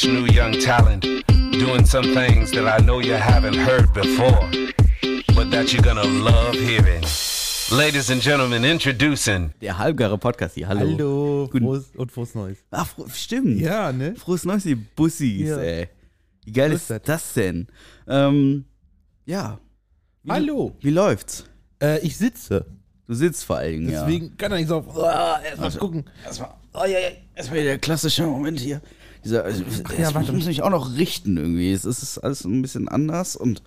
fresh new young talent doing some things that I know you haven't heard before, but that you're gonna love hearing. Ladies and gentlemen, introducing Der halbgare Podcast hier. Hallo. Hallo, Guten- frohes und frohes Neues. Ach, fro stimmt. Ja, ne? Frohes Neues, ihr Bussis, Ja. ey. Wie geil ist das denn? Ähm, ja. Wie, Hallo. Wie läuft's? Äh, ich sitze. Du sitzt vor allen Dingen, Deswegen kann er nicht so auf. Ah, erst mal Also- gucken. ja. Erstmal, oh, ja, ja, erstmal der klassische Moment hier. Dieser, also, ja, das warte. muss mich auch noch richten irgendwie. Es ist alles ein bisschen anders und.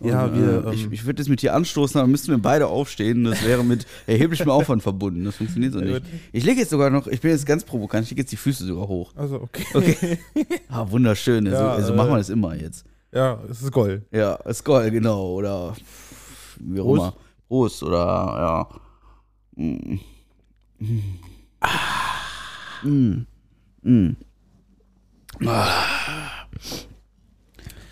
und Ja, wir, äh, ich, ähm, ich würde das mit dir anstoßen, dann müssten wir beide aufstehen. Das wäre mit erheblichem Aufwand verbunden. Das funktioniert so Ja, nicht. Ich lege jetzt sogar noch, ich bin jetzt ganz provokant, ich lege jetzt die Füße sogar hoch. Also, okay. Okay. Ah, wunderschön. Also, Ja, also äh, machen wir das immer jetzt. Ja, es ist Gold. Ja, Skoll, genau. Oder wie auch immer. Prost oder ja. Mm. Mm. Mm. Ah.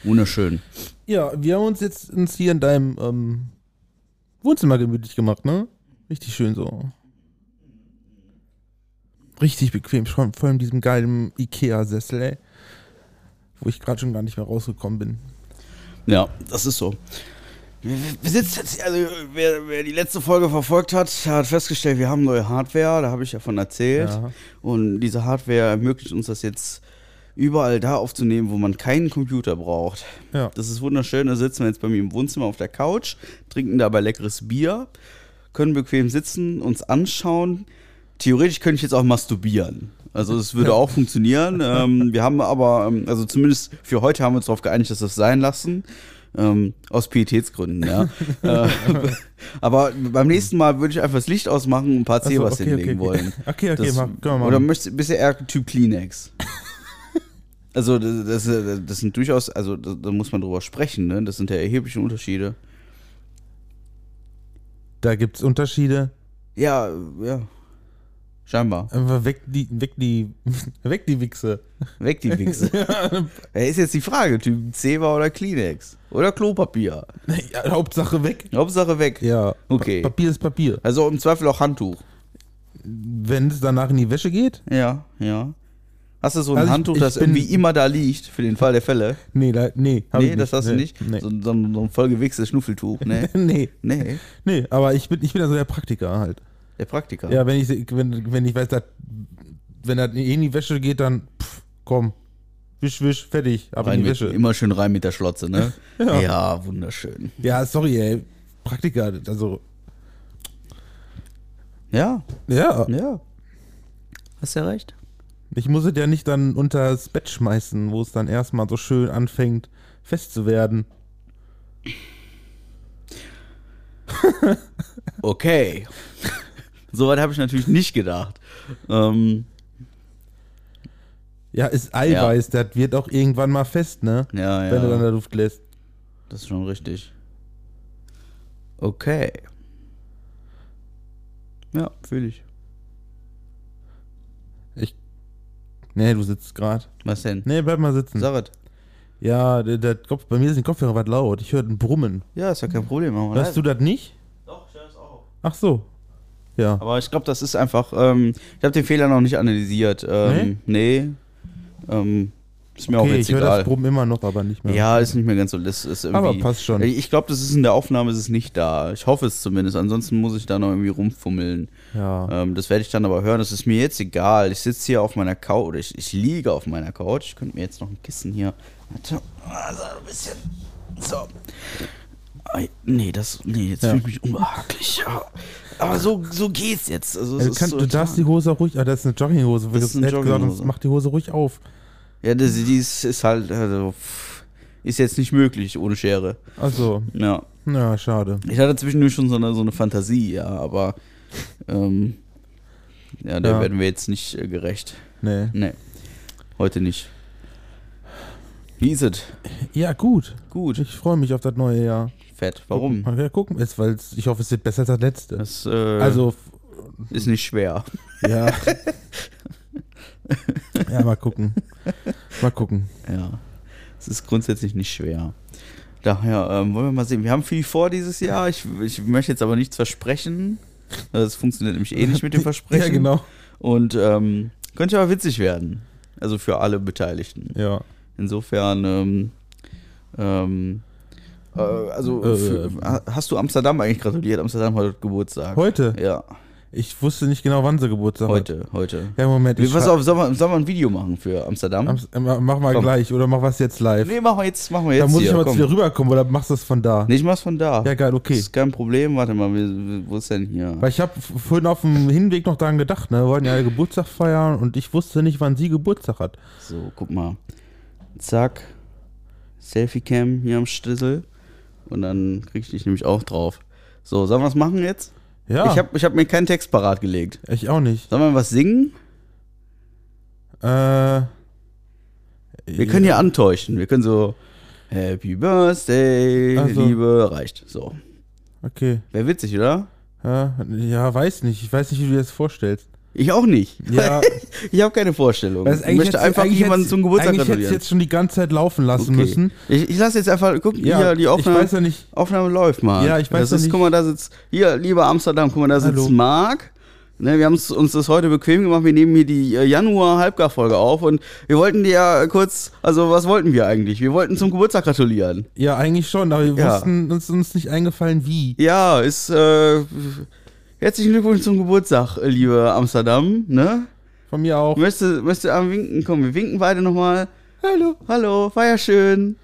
Wunderschön. Ja, wir haben uns jetzt uns hier in deinem ähm, Wohnzimmer gemütlich gemacht, ne? Richtig schön so. Richtig bequem, schon vor allem diesem geilen Ikea-Sessel, ey. Wo ich gerade schon gar nicht mehr rausgekommen bin. Ja, das ist so. Wir, wir sitzen jetzt, also wer, wer die letzte Folge verfolgt hat, hat festgestellt, wir haben neue Hardware, da habe ich ja von erzählt. Ja. Und diese Hardware ermöglicht uns das jetzt überall da aufzunehmen, wo man keinen Computer braucht. Ja. Das ist wunderschön. Da sitzen wir jetzt bei mir im Wohnzimmer auf der Couch, trinken dabei leckeres Bier, können bequem sitzen, uns anschauen. Theoretisch könnte ich jetzt auch masturbieren. Also es würde auch funktionieren. Ähm, wir haben aber, ähm, also zumindest für heute haben wir uns darauf geeinigt, dass wir es sein lassen. Ähm, aus Pietätsgründen, ja. äh, aber beim nächsten Mal würde ich einfach das Licht ausmachen und ein paar Zebras okay, hinlegen okay, okay. wollen. Okay, okay, Das, mach, können wir machen. oder möchtest, bist du eher Typ Kleenex? Also das, das, das sind durchaus, also da, da muss man drüber sprechen, ne? Das sind ja erhebliche Unterschiede. Da gibt's Unterschiede. Ja, ja. Scheinbar. Einfach weg die, weg die, weg die Wichse. Weg die Wichse. ja, ist jetzt die Frage, Typ Zebra oder Kleenex? Oder Klopapier? Ja, Hauptsache weg. Hauptsache weg. Ja. Okay. Pa Papier ist Papier. Also im Zweifel auch Handtuch. Wenn es danach in die Wäsche geht? Ja, ja. Hast du so ein Also ich- Handtuch, ich das bin- irgendwie immer da liegt, für den Fall der Fälle? Nee, da, nee. nee, ich das hast du Nee, nicht. Nee. So, so, ein- so ein vollgewichstes Schnuffeltuch, ne? nee. Nee, Nee, aber ich bin, ich bin also der Praktiker halt. der Praktiker. Ja, wenn ich, wenn, wenn ich weiß, dass, wenn das eh in die Wäsche geht, dann, pff, komm, wisch, wisch, fertig, ab Rein in die mit, Wäsche. immer schön rein mit der Schlotze, ne? Ja. ja. wunderschön. Ja, sorry, ey. Praktiker, also, Ja, ja. ja. Hast ja recht. Ich muss es ja nicht dann unter das Bett schmeißen, wo es dann erstmal so schön anfängt, fest zu werden. Okay. Soweit habe ich natürlich nicht gedacht. Ähm, Ja, ist Eiweiß, das wird auch irgendwann mal fest, ne? ja, Wenn du dann ja. da Luft lässt. Das ist schon richtig. Okay. Ja, fühle ich. Nee, du sitzt gerade. Was denn? Nee, bleib mal sitzen. Sag es. Ja, der, der Kopf, bei mir ist der Kopfhörer was laut. Ich höre ein Brummen. Ja, ist ja kein Problem. machen Hörst leise. du das nicht? Doch, ich höre es auch. Ach so. Ja. Aber ich glaube, das ist einfach, ähm, ich habe den Fehler noch nicht analysiert. Ähm, nee. Ähm, ist mir auch Okay, jetzt ich höre das. Brummen immer noch, aber nicht mehr. Ja, ist nicht mehr ganz so. Das ist irgendwie, Aber passt schon. Ich glaube, das ist in der Aufnahme ist es nicht da. Ich hoffe es zumindest. Ansonsten muss ich da noch irgendwie rumfummeln. Ja. Ähm, das werde ich dann aber hören. Das ist mir jetzt egal. Ich sitze hier auf meiner Couch oder ich, ich liege auf meiner Couch. Ich könnte mir jetzt noch ein Kissen hier. Warte. Also ein bisschen. So. Nee, das. Nee, jetzt Ja. fühle ich mich unbehaglich. Ja. Aber so, so geht's jetzt. Also, Also kann, so du darfst die Hose auch ruhig, ah, das ist eine Jogginghose. Das ist eine Hätte gesagt, Jogginghose. Mach die Hose ruhig auf. Ja, das, die ist, halt. Also, ist jetzt nicht möglich ohne Schere. Also, Ja. ja, schade. Ich hatte zwischendurch schon so eine, so eine Fantasie, ja, aber. Ähm, ja, da Ja. werden wir jetzt nicht äh, gerecht. Nee. Nee. Heute nicht. Wie ist es? Ja, gut. Gut. Ich freue mich auf das neue Jahr. Fett. Warum? Mal gucken, jetzt, weil ich hoffe, es wird besser als das letzte. Das äh, also, ist nicht schwer. ja. ja, mal gucken. Mal gucken. Ja. Es ist grundsätzlich nicht schwer. Daher ähm, wollen wir mal sehen. Wir haben viel vor dieses Jahr. Ich, ich möchte jetzt aber nichts versprechen. Das funktioniert nämlich eh nicht mit dem Versprechen. Ja, genau. Und ähm, könnte aber witzig werden. Also für alle Beteiligten. Ja. Insofern, ähm, ähm, äh, also Äh, für, ha- hast du Amsterdam eigentlich gratuliert? Amsterdam hat Geburtstag. Heute? Ja, Ich wusste nicht genau, wann sie Geburtstag hat. heute, heute. Ja, Moment. Wir, Ich pass auf, sollen wir, sollen wir ein Video machen für Amsterdam? Ams- äh, Mach mal Komm. gleich oder mach was jetzt live. nee, machen wir jetzt, machen wir jetzt da muss hier. ich aber komm. zu dir rüberkommen oder machst du das von da? Nee, ich mach's von da. Ja, geil, okay. Das ist kein Problem. Warte mal, wo ist denn hier? Weil ich habe vorhin auf dem Hinweg noch daran gedacht, ne? Wir wollten ja Geburtstag feiern und ich wusste nicht, wann sie Geburtstag hat. So, guck mal. Zack. Selfie-Cam hier am Schlüssel. Und dann krieg ich dich nämlich auch drauf. So, sollen wir was machen jetzt? Ja, Ich habe ich hab mir keinen Text parat gelegt. ich auch nicht. Sollen wir was singen? Äh, Wir können hier antäuschen. Wir können so Happy Birthday, Ach so. Liebe, reicht. So. Okay. Wäre witzig, oder? Ja, ja, weiß nicht. Ich weiß nicht, wie du dir das vorstellst. Ich auch nicht. Ja. ich habe keine Vorstellung. Weil es Ich möchte einfach jemanden zum Geburtstag Eigentlich hätte gratulieren. jetzt schon die ganze Zeit laufen lassen Okay. müssen. Ich, ich lasse jetzt einfach, guck, hier, die ich Aufnahme, weiß ja nicht. Aufnahme läuft, Marc. Ja, ich weiß das ja ist, nicht. Guck mal, da sitzt, hier, lieber Amsterdam, guck mal, da sitzt Hallo. Marc. Ne, wir haben uns das heute bequem gemacht. Wir nehmen hier die äh, Januar-Halbgar-Folge auf und wir wollten dir ja kurz, also was wollten wir eigentlich? Wir wollten zum Geburtstag gratulieren. Ja, eigentlich schon, aber wir Ja. wussten uns, uns nicht eingefallen, wie. Ja, ist, äh, herzlichen Glückwunsch zum Geburtstag, äh, liebe Amsterdam, ne? Von mir auch. Möchtest, möchtest du am Winken? Komm, wir winken beide nochmal. Hallo. Hallo, war ja schön.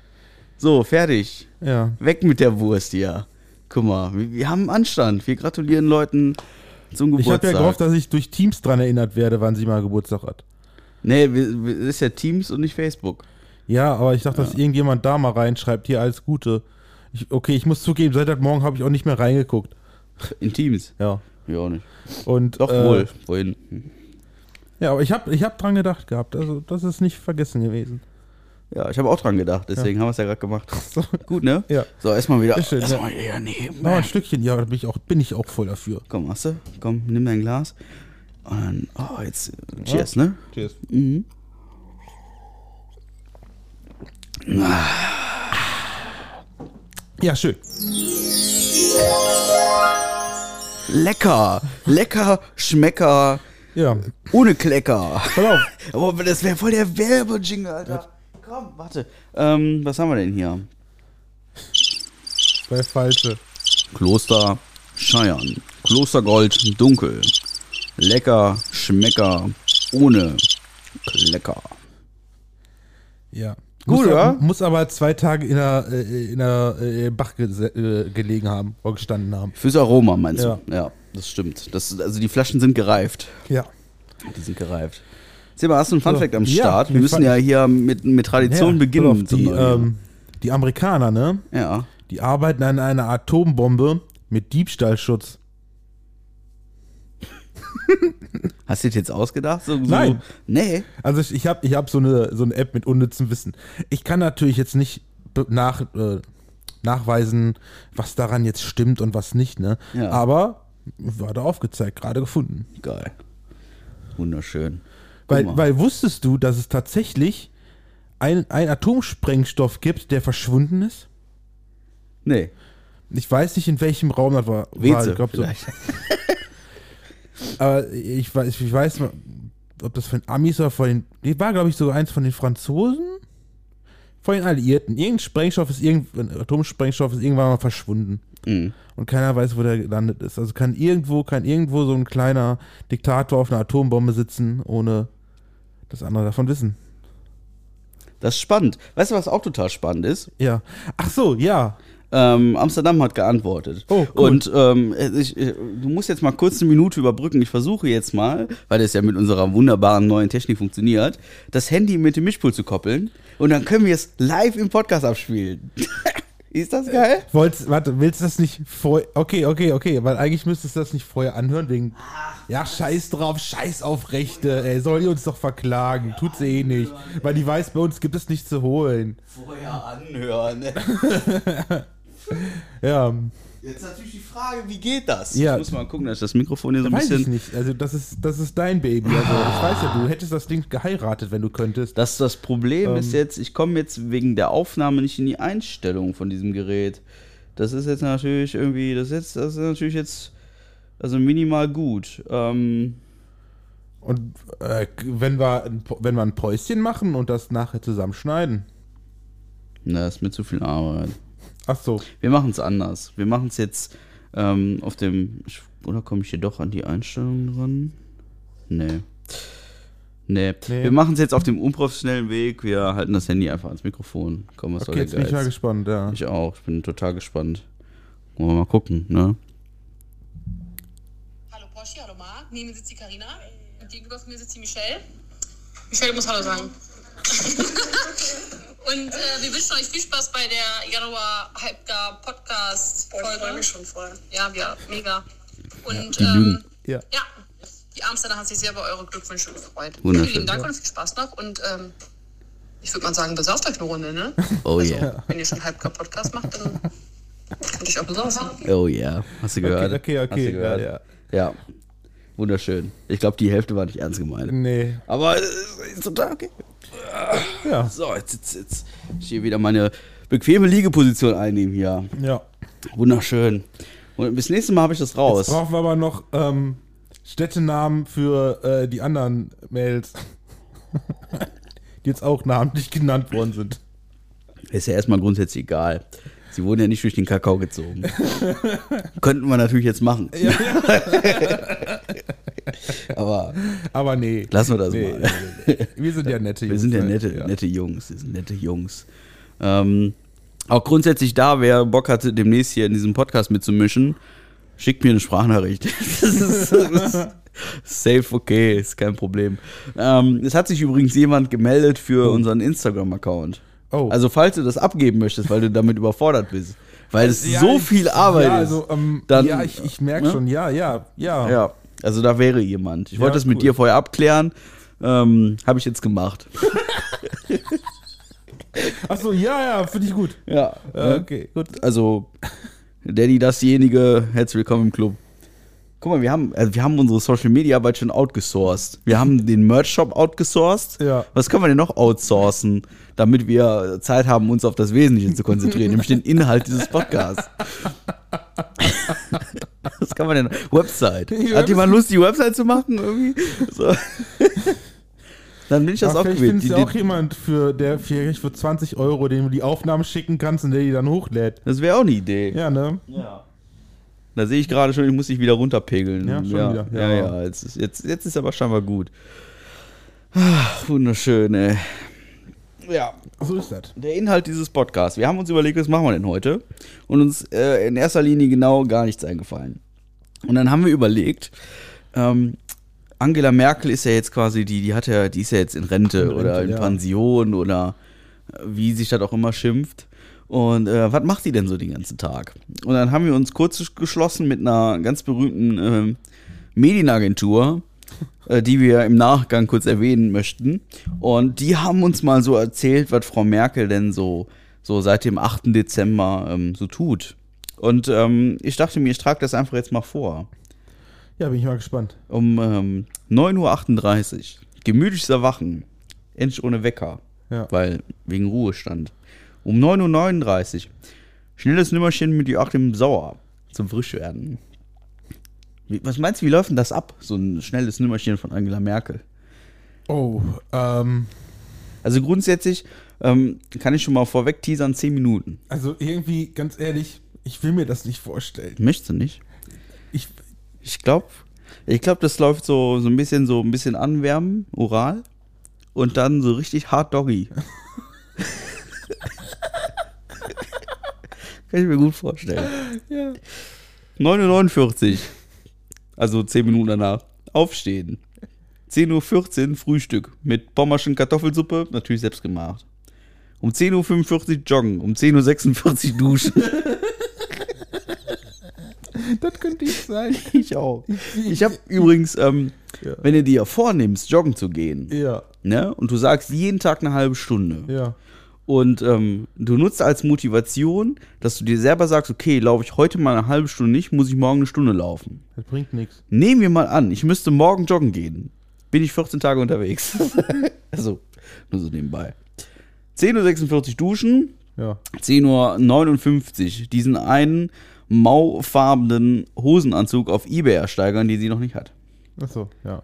So, fertig. Ja. Weg mit der Wurst hier. Guck mal, wir, wir haben Anstand. Wir gratulieren Leuten zum Ich habe Geburtstag. ja gehofft, dass ich durch Teams dran erinnert werde, wann sie mal Geburtstag hat. nee, das ist ja Teams und nicht Facebook. Ja, aber ich dachte, dass irgendjemand da mal reinschreibt, hier alles Gute. Ich, okay, ich muss zugeben, seit heute Morgen habe ich auch nicht mehr reingeguckt. In Teams. Ja. Ja, auch nicht. Und, Doch äh, wohl, vorhin. Ja, aber ich habe ich hab dran gedacht gehabt. Also, das ist nicht vergessen gewesen. Ja, ich habe auch dran gedacht, deswegen haben wir es ja gerade gemacht. So, Gut, ne? ja. So, erstmal wieder. Schön, erstmal wieder nehmen. Noch ein Stückchen, ja, da bin ich auch, bin ich auch voll dafür. Komm, hast du? Komm, nimm dein Glas. Und dann, oh, jetzt, cheers, ne? Cheers. Mhm. Ja, schön. Lecker, lecker, schmecker, Ja. ohne Klecker. Pass auf. Aber das wäre voll der Werbejingle, Alter. Komm, warte. Ähm, was haben wir denn hier? Bei falsche. Kloster Scheiern. Klostergold dunkel. Lecker, Schmecker, ohne Klecker. Ja. Gut, muss, oder? aber- muss aber zwei Tage in der, äh, in der äh, Bach äh, gelegen haben, oder gestanden haben. Fürs Aroma, meinst Ja. du? Ja, das stimmt. Das, also die Flaschen sind gereift. Ja. Die sind gereift. Seba, hast du einen Funfact am Ja, Start? Wir den müssen Fun- ja hier mit, mit Tradition ja, beginnen. auf, die, ähm, die Amerikaner, ne? ja. Die arbeiten an einer Atombombe mit Diebstahlschutz. Hast du das jetzt ausgedacht? So, so, Nein. Nee. Also ich, ich habe ich hab so, eine, so eine App mit unnützem Wissen. Ich kann natürlich jetzt nicht nach, äh, nachweisen, was daran jetzt stimmt und was nicht, ne? Ja. Aber war da aufgezeigt, gerade gefunden. Geil. Wunderschön. Weil, weil wusstest du, dass es tatsächlich ein, ein Atomsprengstoff gibt, der verschwunden ist? nee. Ich weiß nicht, in welchem Raum das war. war Weze ich glaub, so. Aber ich weiß, ich weiß ob das von den Amis oder von den. Die war, glaube ich, sogar eins von den Franzosen. Von den Alliierten. Irgendein Sprengstoff ist irgendwann, Atomsprengstoff ist irgendwann mal verschwunden. Mhm. Und keiner weiß, wo der gelandet ist. Also kann irgendwo, kann irgendwo so ein kleiner Diktator auf einer Atombombe sitzen, ohne dass andere davon wissen. Das ist spannend. Weißt du, was auch total spannend ist? Ja. Ach so, ja. Ähm, Amsterdam hat geantwortet. Oh, cool. Und ähm, ich, ich, du musst jetzt mal kurz eine Minute überbrücken. Ich versuche jetzt mal, weil das ja mit unserer wunderbaren neuen Technik funktioniert, das Handy mit dem Mischpult zu koppeln. Und dann können wir es live im Podcast abspielen. Ist das geil? Wollt's, warte, willst du das nicht vorher. Okay, okay, okay, weil eigentlich müsstest du das nicht vorher anhören, wegen. Ja, scheiß drauf, scheiß auf Rechte, ey, soll die uns doch verklagen. Tut sie eh nicht. Weil die weiß, bei uns gibt es nichts zu holen. Vorher anhören. Ja, Jetzt natürlich die Frage, wie geht das? Ja. Ich muss mal gucken, dass ich das Mikrofon hier so ein weiß ich bisschen. nicht. Also, das ist, das ist dein Baby. Also, ich weiß ja, du hättest das Ding geheiratet, wenn du könntest. Das, das Problem Ähm. ist jetzt, ich komme jetzt wegen der Aufnahme nicht in die Einstellung von diesem Gerät. Das ist jetzt natürlich irgendwie, das ist, jetzt, das ist natürlich jetzt, also minimal gut. Ähm, Und äh, wenn, wir, wenn wir ein Päuschen machen und das nachher zusammenschneiden. Na, das ist mir zu viel Arbeit. Ach so. Wir machen es anders. Wir machen es jetzt ähm, auf dem. ich- Oder komme ich hier doch an die Einstellungen ran? Nee. Nee. Nee. Wir machen es jetzt auf dem unprofessionellen Weg. Wir halten das Handy einfach ans Mikrofon. Komm, was soll Okay, der jetzt bin ich mal Geiz? gespannt, ja. Ich auch. Ich bin total gespannt. Wollen wir mal gucken, ne? Hallo Porsche, hallo Marc. Neben mir sitzt die Karina und gegenüber von mir sitzt die Michelle. Michelle muss Hallo sagen. und äh, wir wünschen euch viel Spaß bei der Januar Halbgar Podcast Folge. Ich freue mich schon voll. Ja, wir mega. Und die lügen. ähm, Ja. ja, die Amsterdam hat sich sehr über eure Glückwünsche gefreut. Wunderschön. Vielen lieben Dank und viel Spaß noch und ähm, ich würde mal sagen, besauft euch eine Runde, ne? Oh Also, yeah. wenn ihr schon Halbgar Podcast macht, dann könnt ihr euch auch besaufen. Oh yeah. Hast du gehört? okay, okay, Hast du gehört? ja, ja. Wunderschön. Ich glaube, die Hälfte war nicht ernst gemeint. Nee. Aber äh, ist total okay. Ja. So, jetzt, jetzt, jetzt. Ich hier wieder meine bequeme Liegeposition einnehmen hier. Ja. Wunderschön. Und bis nächstes Mal habe ich das Jetzt raus. brauchen wir aber noch ähm, Städtenamen für äh, die anderen Mails. die jetzt auch namentlich genannt worden sind. Ist ja erstmal grundsätzlich egal. Sie wurden ja nicht durch den Kakao gezogen. Könnten wir natürlich jetzt machen. Aber Aber nee. lassen wir das Nee, mal. nee, nee. Wir sind ja nette Wir sind ja ne? nette, nette Jungs. Wir sind nette Jungs. Ähm, auch grundsätzlich da, wer Bock hatte, demnächst hier in diesem Podcast mitzumischen, schickt mir eine Sprachnachricht. das ist, das ist safe okay, ist kein Problem. Ähm, es hat sich übrigens jemand gemeldet für unseren Instagram-Account. Oh. Also falls du das abgeben möchtest, weil du damit überfordert bist, weil es Ja, so viel Arbeit ja, ist. Also, ähm, dann- ja, ich, ich merke ne? schon, ja, ja, ja. Ja, also da wäre jemand. Ich Ja, wollte das mit cool. dir vorher abklären. Ähm, Habe ich jetzt gemacht. Achso, ja, ja, finde ich gut. Ja. Ja, okay, gut. Also, Daddy, dasjenige, herzlich willkommen im Club. Guck mal, wir haben, also wir haben unsere Social Media Arbeit schon outgesourced. Wir haben den Merch Shop outgesourced. Ja. Was können wir denn noch outsourcen, damit wir Zeit haben, uns auf das Wesentliche zu konzentrieren, nämlich den Inhalt dieses Podcasts? Kann man denn? Website. Die Hat jemand Lust, die Website zu machen? Irgendwie? So. Dann bin ich das Aber auch vielleicht du die- auch jemand, für, der vielleicht für 20 Euro, dem du die Aufnahmen schicken kannst und der die dann hochlädt. Das wäre auch eine Idee. Ja, ne? Ja. Da sehe ich gerade schon, ich muss dich wieder runterpegeln. Ja, schon ja, wieder. Ja, Ja. ja. jetzt, ist, jetzt, jetzt ist aber scheinbar gut. Ah, wunderschön, ey. Ja, So ist das. der Inhalt dieses Podcasts. Wir haben uns überlegt, was machen wir denn heute? Und uns äh, in erster Linie genau gar nichts eingefallen. Und dann haben wir überlegt, ähm, Angela Merkel ist ja jetzt quasi die, die hat ja, die ist ja jetzt in Rente, In Rente, oder in ja. Pension oder äh, wie sich das auch immer schimpft. Und äh, was macht die denn so den ganzen Tag? Und dann haben wir uns kurz geschlossen mit einer ganz berühmten ähm, Medienagentur, äh, die wir im Nachgang kurz erwähnen möchten. Und die haben uns mal so erzählt, was Frau Merkel denn so, so seit dem 8. Dezember ähm, so tut. Und ähm, ich dachte mir, ich trage das einfach jetzt mal vor. Ja, bin ich mal gespannt. Um ähm, 9.38 Uhr. Gemütliches Erwachen. Endlich ohne Wecker. Ja. Weil, wegen Ruhestand. Um 9.39 Uhr. Schnelles Nimmerchen mit Joachim Sauer. Zum Frischwerden. Wie, was meinst du, wie läuft denn das ab? So ein schnelles Nimmerchen von Angela Merkel. Oh, ähm, Also grundsätzlich ähm, kann ich schon mal vorweg teasern, 10 Minuten. also irgendwie, ganz ehrlich, ich will mir das nicht vorstellen. Möchtest du nicht? Ich, Ich glaube, ich glaube, das läuft so, so ein bisschen so ein bisschen anwärmen, oral. Und dann so richtig hart Doggy. Kann ich mir gut vorstellen. ja. 9.49 Uhr. Also 10 Minuten danach. Aufstehen. 10.14 Uhr Frühstück mit Pommerschen Kartoffelsuppe, natürlich selbst gemacht. Um 10.45 Uhr joggen, um 10.46 Uhr duschen. Das könnte ich sein. ich auch. Ich habe übrigens, ähm, Ja. wenn du dir vornimmst, joggen zu gehen, Ja, ne, und du sagst jeden Tag eine halbe Stunde ja. und ähm, du nutzt als Motivation, dass du dir selber sagst, okay, laufe ich heute mal eine halbe Stunde nicht, muss ich morgen eine Stunde laufen. Das bringt nichts. Nehmen wir mal an, ich müsste morgen joggen gehen. Bin ich 14 Tage unterwegs. also, nur so nebenbei. 10.46 Uhr duschen, Ja. 10.59 Uhr diesen einen maufarbenen Hosenanzug auf Ebay ersteigern, den sie noch nicht hat. Achso, ja.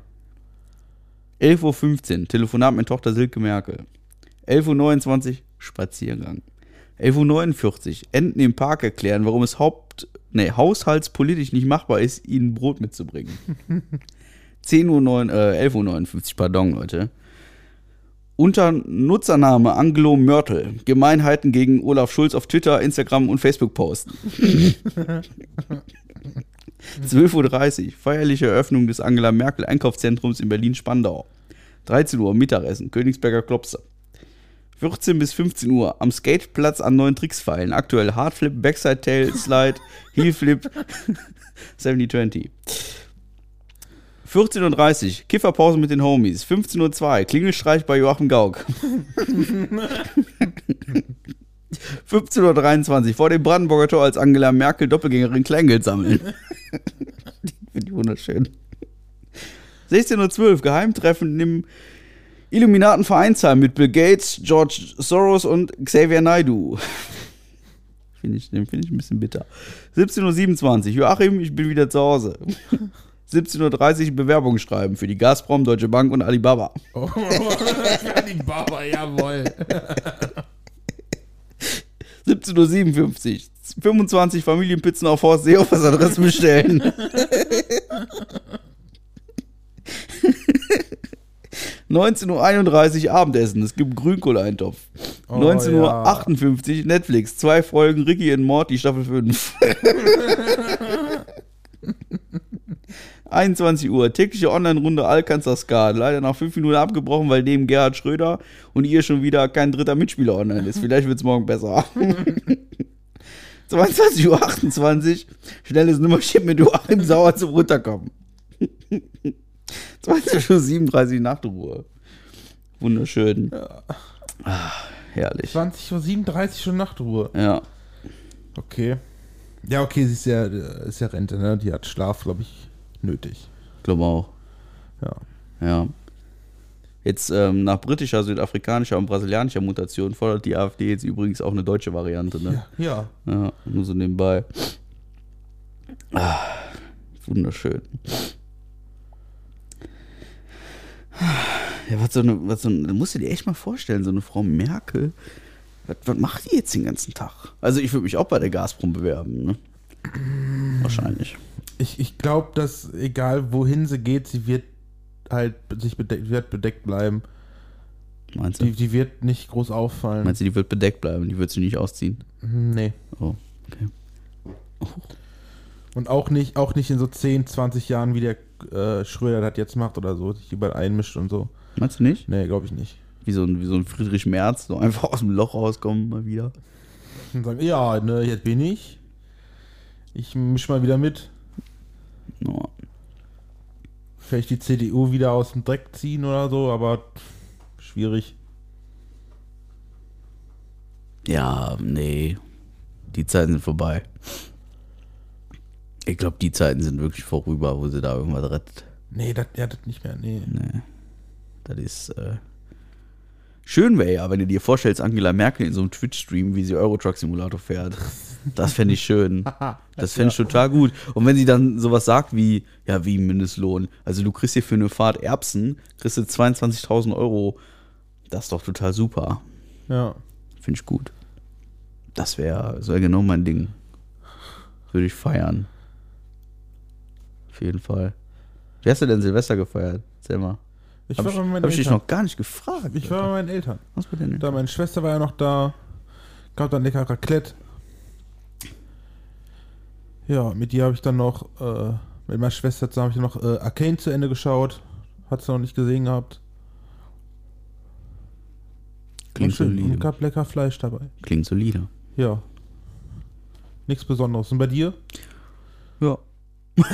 11.15 Uhr, Telefonat mit Tochter Silke Merkel. 11.29 Uhr, Spaziergang. 11.49 Uhr, Enten im Park erklären, warum es Haupt, nee, haushaltspolitisch nicht machbar ist, ihnen Brot mitzubringen. 10 Uhr, 9, äh, 11.59 Uhr, pardon, Leute. Unter Nutzername Anglo Mörtel. Gemeinheiten gegen Olaf Schulz auf Twitter, Instagram und Facebook posten. 12.30 Uhr. Feierliche Eröffnung des Angela Merkel Einkaufszentrums in Berlin-Spandau. 13 Uhr. Mittagessen. Königsberger Klopse. 14 bis 15 Uhr. Am Skateplatz an neuen Tricks feilen. Aktuell Hardflip, Backside Tail Slide, Heelflip, 70-20. 14.30 Uhr, Kifferpause mit den Homies. 15.02 Uhr, Klingelstreich bei Joachim Gauck. 15.23 Uhr, vor dem Brandenburger Tor als Angela Merkel Doppelgängerin Kleingeld sammeln. Finde ich wunderschön. 16.12 Uhr, Geheimtreffen im Illuminaten-Vereinsheim mit Bill Gates, George Soros und Xavier Naidu. Finde ich, den finde ich ein bisschen bitter. 17.27 Uhr, Joachim, ich bin wieder zu Hause. 17.30 Uhr Bewerbung schreiben für die Gazprom, Deutsche Bank und Alibaba. Oh, Alibaba, jawohl. 17.57 Uhr. 25 Familienpizzen auf Horst Seehofers Adresse bestellen. ...19.31 Uhr Abendessen, es gibt Grünkohleintopf. Oh, 19.58 Uhr Netflix, zwei Folgen Ricky und Morty, Staffel 5. 21 Uhr, tägliche Online-Runde Alcanzar Skat. Leider nach 5 Minuten abgebrochen, weil neben Gerhard Schröder und ihr schon wieder kein dritter Mitspieler online ist. Vielleicht wird es morgen besser. 22.28 Uhr, schnelles Nummerchen mit Joachim Sauer zum Runterkommen. 20.37 Uhr Nachtruhe. Wunderschön. Ah, herrlich. 20.37 Uhr schon Nachtruhe. Ja. Okay. Ja, okay, sie ist ja, ist ja Rente, ne? Die hat Schlaf, glaube ich, nötig. Glaube auch. Ja. Ja. Jetzt ähm, nach britischer, südafrikanischer und brasilianischer Mutation fordert die AfD jetzt übrigens auch eine deutsche Variante. Ne? Ja. Ja, nur so nebenbei. Ah, wunderschön. Ja, was so eine, was so eine, musst du dir echt mal vorstellen, so eine Frau Merkel, was, was macht die jetzt den ganzen Tag? Also ich würde mich auch bei der Gazprom bewerben, ne? Wahrscheinlich. Ich, ich glaube, dass egal wohin sie geht, sie wird halt sich bedeckt, wird bedeckt bleiben. Meinst du? Die, die wird nicht groß auffallen. Meinst du, die wird bedeckt bleiben? Die wird sie nicht ausziehen? Hm, Nee. Oh, okay. Und auch nicht, auch nicht in so 10, 20 Jahren, wie der äh, Schröder das jetzt macht oder so, sich überall einmischt und so. Meinst du nicht? Nee, glaube ich nicht. Wie so, ein, wie so ein Friedrich Merz, so einfach aus dem Loch rauskommen mal wieder. Und sagen, ja, ne, jetzt bin ich. Ich misch mal wieder mit. No. Vielleicht die CDU wieder aus dem Dreck ziehen oder so, aber schwierig. Ja, nee. Die Zeiten sind vorbei. Ich glaube, die Zeiten sind wirklich vorüber, wo sie da irgendwas rettet. Nee, das ja, das nicht mehr. Nee. Nee. Das ist. Äh Schön wäre ja, wenn du dir vorstellst, Angela Merkel in so einem Twitch-Stream, wie sie Eurotruck Simulator fährt. Das fände ich schön. Das fände ich total gut. Und wenn sie dann sowas sagt wie, ja, wie Mindestlohn. Also du kriegst hier für eine Fahrt Erbsen, kriegst du 22.000 Euro. Das ist doch total super. Ja. Finde ich gut. Das wäre das genau mein Ding. Würde ich feiern. Auf jeden Fall. Wie hast du denn Silvester gefeiert? Erzähl mal. Ich Hab war ich, bei meinen hab ich dich Eltern. noch gar nicht gefragt. Ich war bei meinen Eltern. Was bei denn? Da meine Schwester war ja noch da. Gab dann lecker Raclette. Ja, mit dir habe ich dann noch, äh, mit meiner Schwester zusammen habe ich noch äh, Arcane zu Ende geschaut. Hat sie noch nicht gesehen gehabt. Klingt War schön. Und solide. gab lecker Fleisch dabei. Klingt solide. Ja. Nichts Besonderes. Und bei dir? Ja.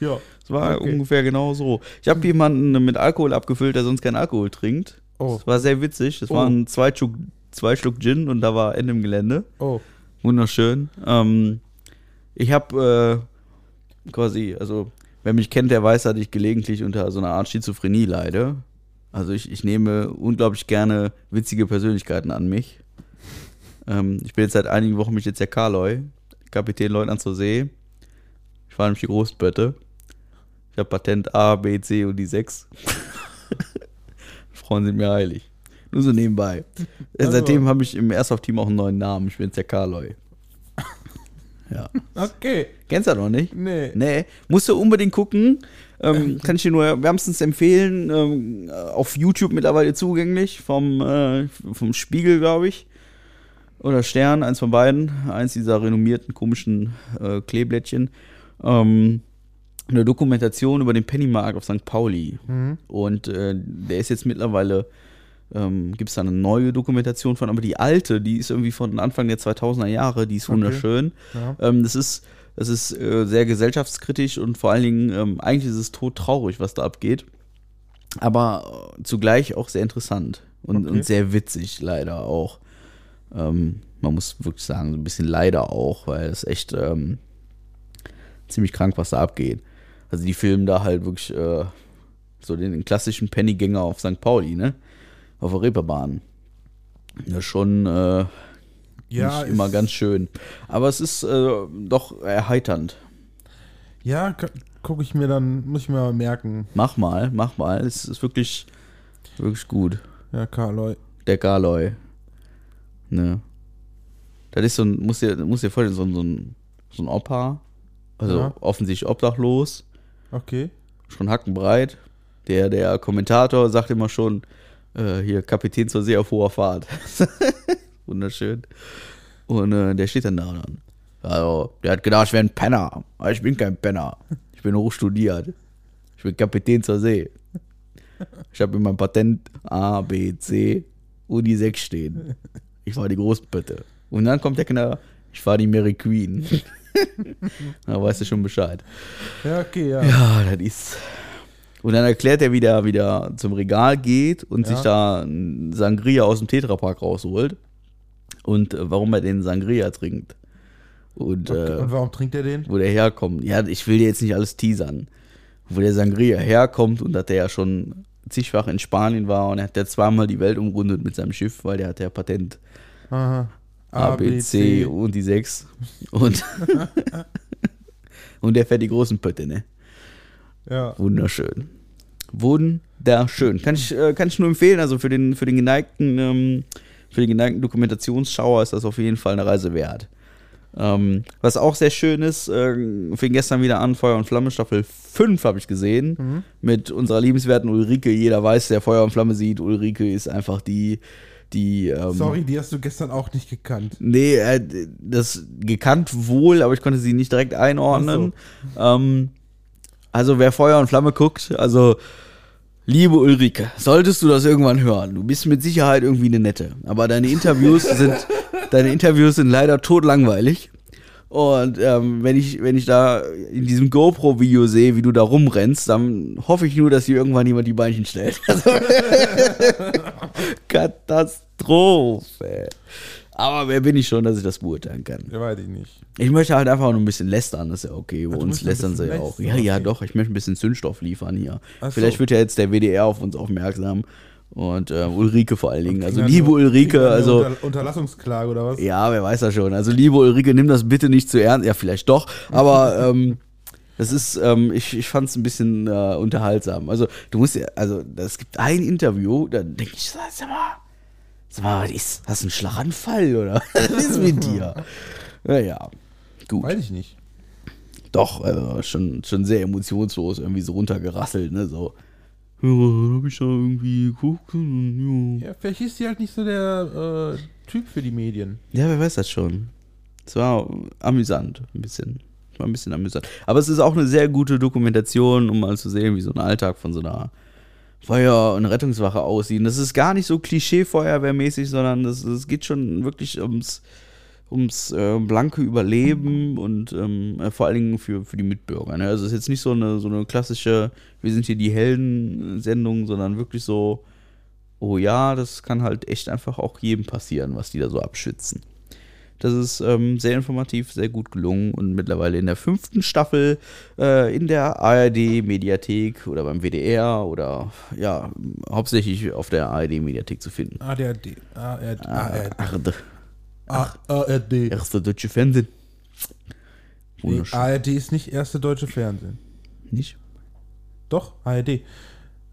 Ja. Es war Okay. ungefähr genau so. Ich habe jemanden mit Alkohol abgefüllt, der sonst keinen Alkohol trinkt. Oh. Das war sehr witzig. Das Oh. waren zwei Schluck, zwei Schluck Gin und da war Ende im Gelände. Oh. Wunderschön. Ähm, ich habe äh, quasi, also wer mich kennt, der weiß, dass ich gelegentlich unter so einer Art Schizophrenie leide. Also ich, ich nehme unglaublich gerne witzige Persönlichkeiten an mich. Ähm, ich bin jetzt seit einigen Wochen mich jetzt der Karloy, Kapitän Leutnant zur See. Ich war nämlich die Großbötte. Ich habe Patent A, B, C und die 6. Frauen sind mir heilig. Nur so nebenbei. Also- Seitdem habe ich im Erstlauf-Team auch einen neuen Namen. Ich bin jetzt der Karloy. Ja. Okay. Kennst du das noch nicht? Nee. Nee. Musst du unbedingt gucken. Ähm, kann ich dir nur wärmstens empfehlen. Ähm, auf YouTube mittlerweile zugänglich. Vom, äh, vom Spiegel, glaube ich. Oder Stern, eins von beiden. Eins dieser renommierten komischen äh, Kleeblättchen. Ähm, eine Dokumentation über den Pennymarkt auf St. Pauli. Und äh, der ist jetzt mittlerweile, ähm, gibt es da eine neue Dokumentation von, aber die alte, die ist irgendwie von Anfang der 2000er Jahre, die ist wunderschön. Ja. Ähm, das ist, das ist äh, sehr gesellschaftskritisch und vor allen Dingen, ähm, eigentlich ist es todtraurig, was da abgeht. Aber äh, zugleich auch sehr interessant und, Okay. und sehr witzig, leider auch. Ähm, man muss wirklich sagen, so ein bisschen leider auch, weil es echt ähm, ziemlich krank, was da abgeht. Also die filmen da halt wirklich äh, so den, den klassischen Pennygänger auf St. Pauli, ne? Auf der Reeperbahn. Ja, schon äh, Ja, nicht immer ganz schön. Aber es ist äh, doch erheiternd. Ja, gucke ich mir dann, muss ich mir mal merken. Mach mal, mach mal. Es ist wirklich, wirklich gut. Ja, Karloy. Der Garloy. Ne? Das ist so ein, muss dir, muss dir vorstellen, so ein, so ein, so ein Opa. Also Ja. offensichtlich obdachlos. Okay. schon hackenbreit. Der, der Kommentator sagt immer schon, äh, hier Kapitän zur See auf hoher Fahrt. Wunderschön. Und äh, der steht dann da dann. Also, der hat gedacht, ich wäre ein Penner. Aber ich bin kein Penner. Ich bin hochstudiert. Ich bin Kapitän zur See. Ich habe in meinem Patent A, B, C und die 6 stehen. Ich war die Großpötte. Und dann kommt der Knaller, ich war die Mary Queen. da weißt du schon Bescheid. Ja, okay, ja. Ja, das ist. Und dann erklärt er, wie der wieder zum Regal geht und Ja. sich da einen Sangria aus dem Tetrapack rausholt. Und äh, warum er den Sangria trinkt. Und Okay. äh, Und warum trinkt er den? wo der herkommt. Ja, ich will dir jetzt nicht alles teasern. Wo der Sangria herkommt und dass der ja schon zigfach in Spanien war und er hat ja zweimal die Welt umrundet mit seinem Schiff, weil der hat ja Patent Aha. A, B, C und die 6. Und, und der fährt die großen Pötte, ne? Ja. Wunderschön. Wunderschön. Kann ich, äh, kann ich nur empfehlen. Also für den, für den geneigten, ähm, für den geneigten Dokumentationsschauer ist das auf jeden Fall eine Reise wert. Ähm, was auch sehr schön ist, äh, fing gestern wieder an, Feuer und Flamme Staffel 5 habe ich gesehen. Mit unserer liebenswerten Ulrike. Jeder weiß, der Feuer und Flamme sieht. Ulrike ist einfach die, die. Ähm, Sorry, die hast du gestern auch nicht gekannt. Nee, äh, das gekannt wohl, aber ich konnte sie nicht direkt einordnen. Ähm, also wer Feuer und Flamme guckt, also liebe Ulrike, solltest du das irgendwann hören, du bist mit Sicherheit irgendwie eine nette, aber deine Interviews sind deine Interviews sind leider totlangweilig. Und ähm, wenn ich wenn ich da in diesem GoPro-Video sehe, wie du da rumrennst, dann hoffe ich nur, dass hier irgendwann jemand die Beinchen stellt. Also, Katastrophe. Aber wer bin ich schon, dass ich das beurteilen kann? Ja, weiß ich nicht. Ich möchte halt einfach nur ein bisschen lästern, das ist ja okay. Bei du uns lästern sie ja auch. Ja, ja, doch. Ich möchte ein bisschen Zündstoff liefern hier. Ach Vielleicht so. wird ja jetzt der WDR auf uns aufmerksam. Und äh, Ulrike vor allen Dingen. Also liebe Ulrike, also Unter Unterlassungsklage oder was? ja, wer weiß das schon. Also liebe Ulrike, nimm das bitte nicht zu ernst. Ja, vielleicht doch. Aber ähm, das ist, ähm, ich, ich fand es ein bisschen äh, unterhaltsam. Also du musst ja, also es gibt ein Interview, da denke ich, sag mal, sag mal, was ist das ein Schlaganfall oder was ist mit dir? Naja, gut. Weiß ich nicht. Doch, also schon, schon sehr emotionslos, irgendwie so runtergerasselt, ne, so. Ja, hab ich da irgendwie geguckt und, ja. Ja, vielleicht ist die halt nicht so der äh, Typ für die Medien. Ja, wer weiß das schon. Es war amüsant, ein bisschen. Es war ein bisschen amüsant. Aber es ist auch eine sehr gute Dokumentation, um mal zu sehen, wie so ein Alltag von so einer Feuer- und Rettungswache aussieht. Und das ist gar nicht so Klischee-Feuerwehrmäßig, sondern es geht schon wirklich ums, ums äh, blanke Überleben und ähm, äh, vor allen Dingen für, für die Mitbürger. Ne? Also es ist jetzt nicht so eine, so eine klassische, wir sind hier die Helden-Sendung, sondern wirklich so, oh ja, das kann halt echt einfach auch jedem passieren, was die da so abschützen. Das ist ähm, sehr informativ, sehr gut gelungen und mittlerweile in der fünften Staffel äh, in der ARD-Mediathek oder beim WDR oder ja, hauptsächlich auf der ARD-Mediathek zu finden. ADRD. ARD. ARD. ARD. ARD. Erste deutsche Fernsehen. Nee. ARD ist nicht erste deutsche Fernsehen. Nicht? Doch, ARD.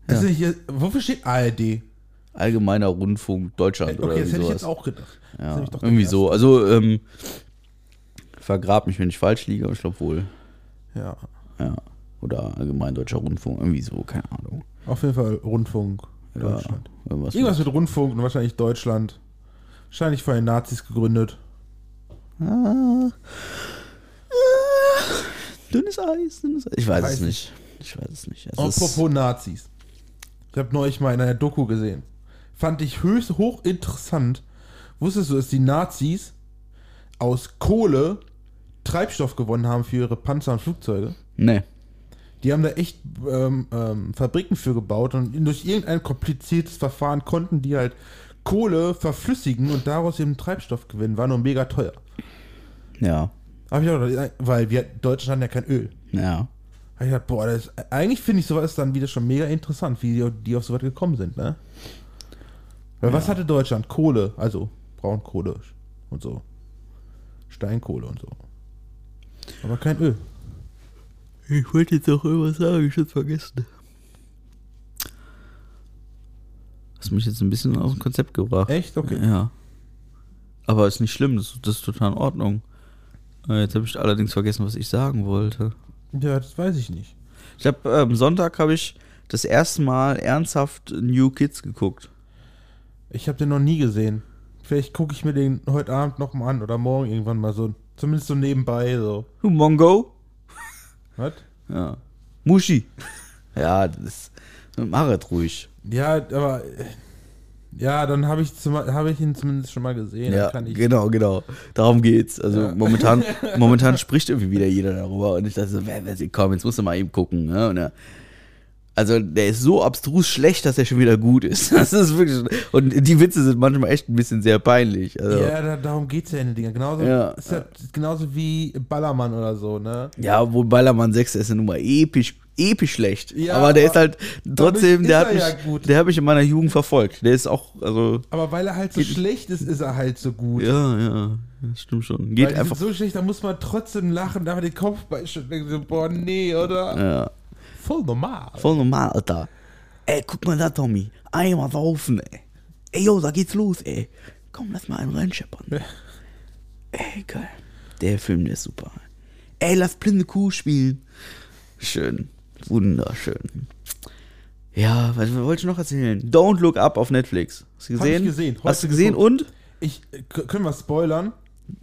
Das ist nicht, wofür steht ARD? Allgemeiner Rundfunk Deutschland Okay, oder das hätte ich sowas. jetzt auch gedacht. Ja, ich irgendwie gedacht. so. Also, ähm, vergrab mich, wenn ich falsch liege, aber ich glaube wohl. Ja, Ja. Oder allgemein deutscher Rundfunk, irgendwie so, keine Ahnung. auf jeden Fall Rundfunk Ja, Deutschland. irgendwas Irgendwas mit Rundfunk und wahrscheinlich Deutschland. Wahrscheinlich von den Nazis gegründet. Ah. Ah. Dünnes Eis, dünnes Eis. Ich weiß, Weiß es nicht. Ich weiß es nicht. Es Apropos Nazis. Ich habe neulich mal in einer Doku gesehen. Fand ich höchst hochinteressant. Wusstest du, dass die Nazis aus Kohle Treibstoff gewonnen haben für ihre Panzer und Flugzeuge? nee. Die haben da echt ähm, ähm, Fabriken für gebaut und durch irgendein kompliziertes Verfahren konnten die halt Kohle verflüssigen und daraus eben Treibstoff gewinnen. War nur mega teuer. Ja. Hab ich auch weil wir Deutschland haben ja kein Öl. Ja. Hab ich gedacht, boah, das, eigentlich finde ich sowas dann wieder schon mega interessant, wie die, die auf sowas gekommen sind, ne? Weil was hatte Deutschland? Kohle, also Braunkohle und so. Steinkohle und so. Aber kein Öl. Ich wollte jetzt auch irgendwas sagen, ich hab's vergessen. Hast mich jetzt ein bisschen aus dem Konzept gebracht. Echt? Okay. Ja. Aber ist nicht schlimm, das, das ist total in Ordnung. Äh, Jetzt habe ich allerdings vergessen, was ich sagen wollte. Ja, das weiß ich nicht. Ich habe am Sonntag habe ich das erste Mal ernsthaft New Kids geguckt. Ich habe den noch nie gesehen. Vielleicht gucke ich mir den heute Abend noch mal an oder morgen irgendwann mal so. Zumindest so nebenbei so. Du Mongo? Was? Ja. Mushi. Ja, das ist. Mach es ruhig. Ja, aber ja, dann habe ich, hab ich ihn zumindest schon mal gesehen. Ja, genau, genau. Darum geht's. Also Ja. momentan, momentan spricht irgendwie wieder jeder darüber und ich dachte so, wer, wer, komm, jetzt musst du mal eben gucken. Ne? Und er, also der ist so abstrus schlecht, dass er schon wieder gut ist. Das ist wirklich. Und die Witze sind manchmal echt ein bisschen sehr peinlich. Also, Ja, da, darum geht's ja in den Dingern. Genauso, Ja. ist genauso wie Ballermann oder so, ne? Ja, wo Ballermann 6 der ist ja nun mal episch, episch schlecht. Ja, aber der aber ist halt trotzdem, ist der er hat mich, ja der hat mich in meiner Jugend verfolgt. Der ist auch, also, Aber weil er halt so schlecht ist, ist er halt so gut. ja, ja, das stimmt schon. Weil Geht die einfach. so schlecht, da muss man trotzdem lachen, da den Kopf so, boah, nee, oder? Ja, Voll normal. voll normal, Alter. Ey, guck mal da, Tommy. Einmal saufen, ey. Ey, yo, da geht's los, ey. Komm, lass mal einen reinscheppern. Ja. Ey, geil. Der Film, der ist super. Ey, lass blinde Kuh spielen. Schön. Wunderschön. Ja, was wollte ich noch erzählen? Don't Look Up auf Netflix. Hast du Hab gesehen? ich gesehen. Hast du gesehen und? Ich, äh, können wir spoilern?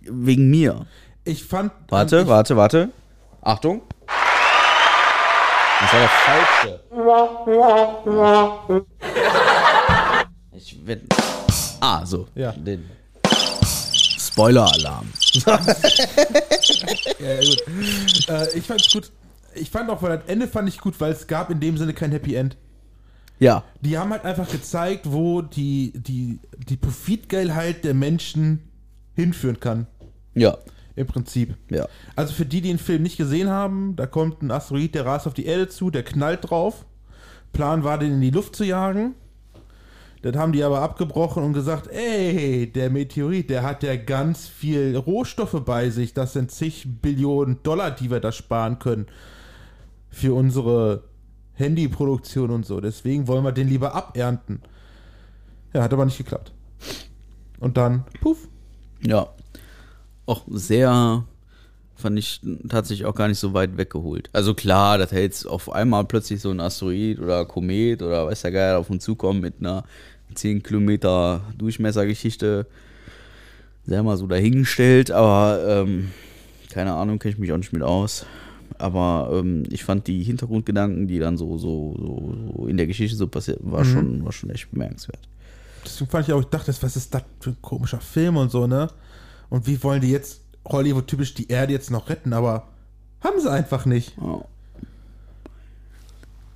Wegen mir. Ich fand. Warte, ich, warte, warte. Achtung. Das war der falsche. Ich werde. Ah, so. Ja. Den Spoiler-Alarm. Ja, gut. äh, ich fand's gut. Ich fand auch, weil das Ende fand ich gut, weil es gab in dem Sinne kein Happy End. Ja. Die haben halt einfach gezeigt, wo die, die, die Profitgeilheit der Menschen hinführen kann. Ja. Im Prinzip. Ja. Also für die, die den Film nicht gesehen haben, da kommt ein Asteroid, der rast auf die Erde zu, der knallt drauf. Plan war, den in die Luft zu jagen. Das haben die aber abgebrochen und gesagt, ey, der Meteorit, der hat ja ganz viel Rohstoffe bei sich. Das sind zig Billionen Dollar, die wir da sparen können. Für unsere Handyproduktion und so. Deswegen wollen wir den lieber abernten. Ja, hat aber nicht geklappt. Und dann, puff. Ja. Auch sehr, fand ich tatsächlich auch gar nicht so weit weggeholt. Also klar, dass jetzt auf einmal plötzlich so ein Asteroid oder Komet oder weiß der Geil auf uns zukommt mit einer 10 Kilometer Durchmessergeschichte, sehr mal so dahingestellt, aber ähm, keine Ahnung, kenne ich mich auch nicht mit aus. Aber ähm, ich fand die Hintergrundgedanken, die dann so, so, so, so in der Geschichte so passiert, war, schon, war schon echt bemerkenswert. Deswegen fand ich auch, ich dachte, was ist das für ein komischer Film und so, ne? Und wie wollen die jetzt Hollywood-typisch die Erde jetzt noch retten? Aber haben sie einfach nicht. Ja.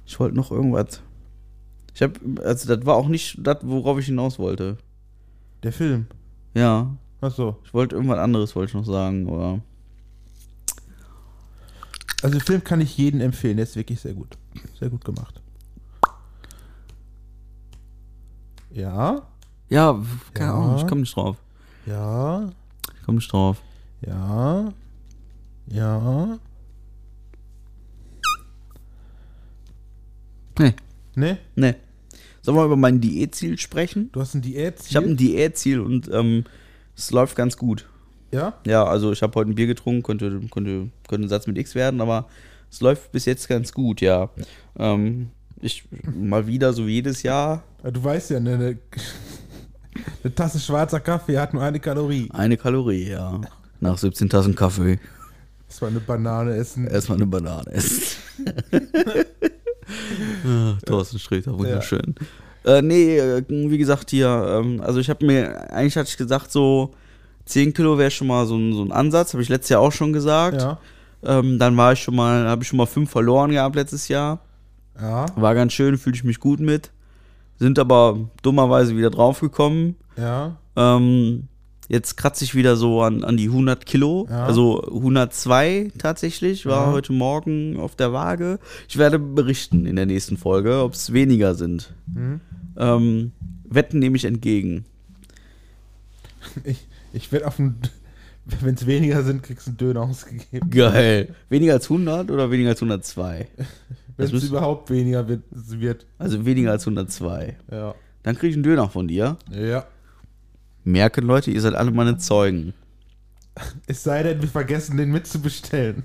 Ich wollte noch irgendwas. Ich habe, also das war auch nicht das, worauf ich hinaus wollte. Der Film. Ja, Achso. ich wollte irgendwas anderes, wollte ich noch sagen, aber Also den Film kann ich jedem empfehlen, der ist wirklich sehr gut. Sehr gut gemacht. Ja, ja, keine Ja. Ahnung, ich komme nicht drauf. ja, Ich komme nicht drauf. ja, ja. Nee, Ne? nee. Sollen wir über mein Diätziel sprechen? Du hast ein Diätziel? Ich habe ein Diätziel und ähm, es läuft ganz gut. Ja? Ja, also ich habe heute ein Bier getrunken, könnte, könnte, könnte ein Satz mit X werden, aber es läuft bis jetzt ganz gut, ja. Ähm, ich mal wieder, so wie jedes Jahr, Ja, Du weißt ja, eine, eine, eine Tasse schwarzer Kaffee hat nur eine Kalorie. eine Kalorie, ja. Nach 17 Tassen Kaffee war eine Banane essen. erstmal eine Banane essen. ah, Thorsten Sträter, wunderschön. Äh, nee, äh, wie gesagt hier, ähm, also ich habe mir, eigentlich hatte ich gesagt, so 10 Kilo wäre schon mal so ein, so ein Ansatz, habe ich letztes Jahr auch schon gesagt. Ja. Ähm, dann war ich schon mal, habe ich schon mal fünf verloren gehabt letztes Jahr. Ja. War ganz schön, fühle ich mich gut mit. Sind aber dummerweise wieder draufgekommen. Ja. Ähm, jetzt kratze ich wieder so an, an die 100 Kilo. Ja. Also 102 tatsächlich. War Ja. heute Morgen auf der Waage. Ich werde berichten in der nächsten Folge, ob es weniger sind. Mhm. Ähm, Wetten nehme ich entgegen. Ich, ich werde auf ein. Wenn es weniger sind, kriegst du einen Döner ausgegeben. Geil. Weniger als 100 oder weniger als 102? Wenn es überhaupt weniger wird, wird. Also weniger als 102. Ja. Dann kriege ich einen Döner von dir. Ja. Merken, Leute, ihr seid alle meine Zeugen. Es sei denn, wir vergessen, den mitzubestellen.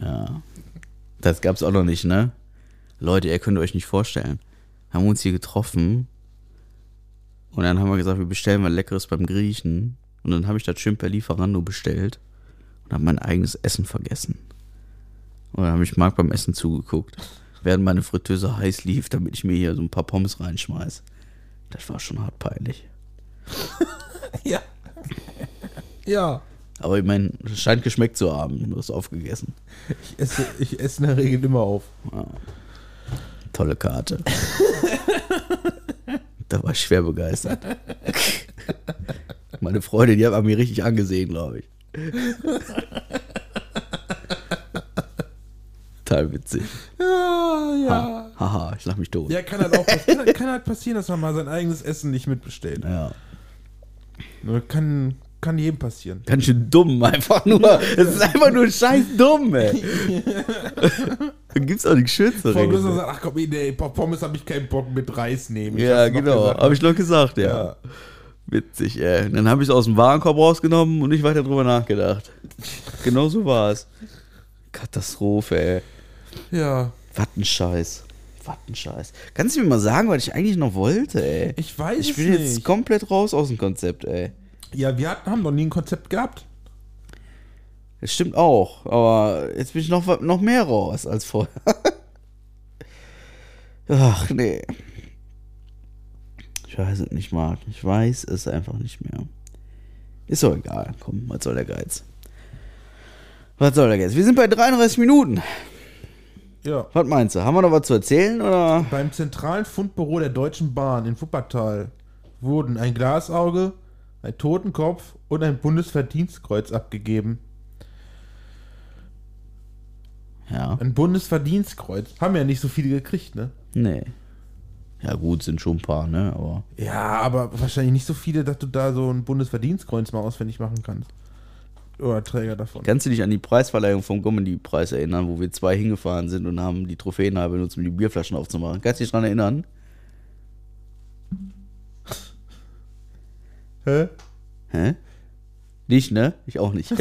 Ja. Das gab's auch noch nicht, ne? Leute, ihr könnt euch nicht vorstellen. Haben uns hier getroffen und dann haben wir gesagt, wir bestellen mal Leckeres beim Griechen. Und dann habe ich das schön per Lieferando bestellt und habe mein eigenes Essen vergessen. Und dann habe ich Marc beim Essen zugeguckt, während meine Fritteuse heiß lief, damit ich mir hier so ein paar Pommes reinschmeiß. Das war schon hart peinlich. Ja. Ja. Aber ich meine, es scheint geschmeckt zu haben. Du hast aufgegessen. Ich esse, ich esse in der Regel immer auf. Tolle Karte. da war ich schwer begeistert. Meine Freundin, die hat an mir richtig angesehen, glaube ich. Total witzig. Ja, ja. Haha, ich lach mich tot. Ja, kann halt auch kann, kann halt passieren, dass man mal sein eigenes Essen nicht mitbestellt. Ja. Kann, kann jedem passieren. Ganz schön dumm, einfach nur. Es ist einfach nur scheiß dumm, ey. da gibt's auch nichts Schönes zu reden. sagt, ach komm, nee, Pommes habe ich keinen Bock mit Reis nehmen. Ich Ja, genau. gesagt. Habe ich noch gesagt, ja. Ja. Witzig, ey. Dann habe ich es aus dem Warenkorb rausgenommen und nicht weiter drüber nachgedacht. Genau so war es. Katastrophe, ey. Ja. Was ein Scheiß. Was ein Scheiß. Kannst du mir mal sagen, was ich eigentlich noch wollte, ey? Ich weiß Ich es bin jetzt nicht. komplett raus aus dem Konzept, ey. Ja, wir hatten, haben noch nie ein Konzept gehabt. Das stimmt auch, aber jetzt bin ich noch, noch mehr raus als vorher. Ach, nee. Ich weiß es nicht, Marc. Ich weiß es einfach nicht mehr. Ist doch egal. Komm, was soll der Geiz? Was soll der Geiz? Wir sind bei 33 Minuten. Ja. Was meinst du? Haben wir noch was zu erzählen oder? Beim zentralen Fundbüro der Deutschen Bahn in Wuppertal wurden ein Glasauge, ein Totenkopf und ein Bundesverdienstkreuz abgegeben. Ja. Ein Bundesverdienstkreuz. Haben ja nicht so viele gekriegt, ne? Nee. Ja, gut, sind schon ein paar, ne? Aber. Ja, aber wahrscheinlich nicht so viele, dass du da so ein Bundesverdienstkreuz mal auswendig machen kannst. Oder Träger davon. Kannst du dich an die Preisverleihung vom Comedy-Preis erinnern, wo wir zwei hingefahren sind und haben die Trophäen halber benutzt, um die Bierflaschen aufzumachen? Kannst du dich daran erinnern? Hä? Hä? Nicht, ne? Ich auch nicht.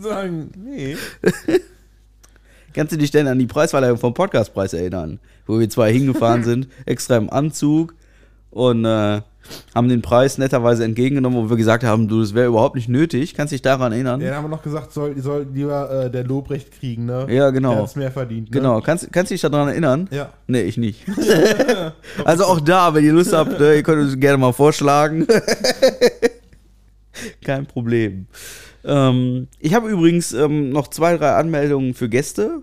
sagen, nee. Kannst du dich denn an die Preisverleihung vom Podcastpreis erinnern? Wo wir zwei hingefahren sind, extra im Anzug und äh, haben den Preis netterweise entgegengenommen, wo wir gesagt haben, du, das wäre überhaupt nicht nötig. Kannst du dich daran erinnern? Ja, dann haben wir noch gesagt, soll, soll lieber äh, der Lobrecht kriegen, ne? Ja, genau. Der hat's mehr verdient, ne? Genau, kannst, kannst du dich daran erinnern? Ja. Nee, ich nicht. also auch da, wenn ihr Lust habt, ne, ihr könnt uns gerne mal vorschlagen. Kein Problem. Ähm, ich habe übrigens ähm, noch zwei, drei Anmeldungen für Gäste.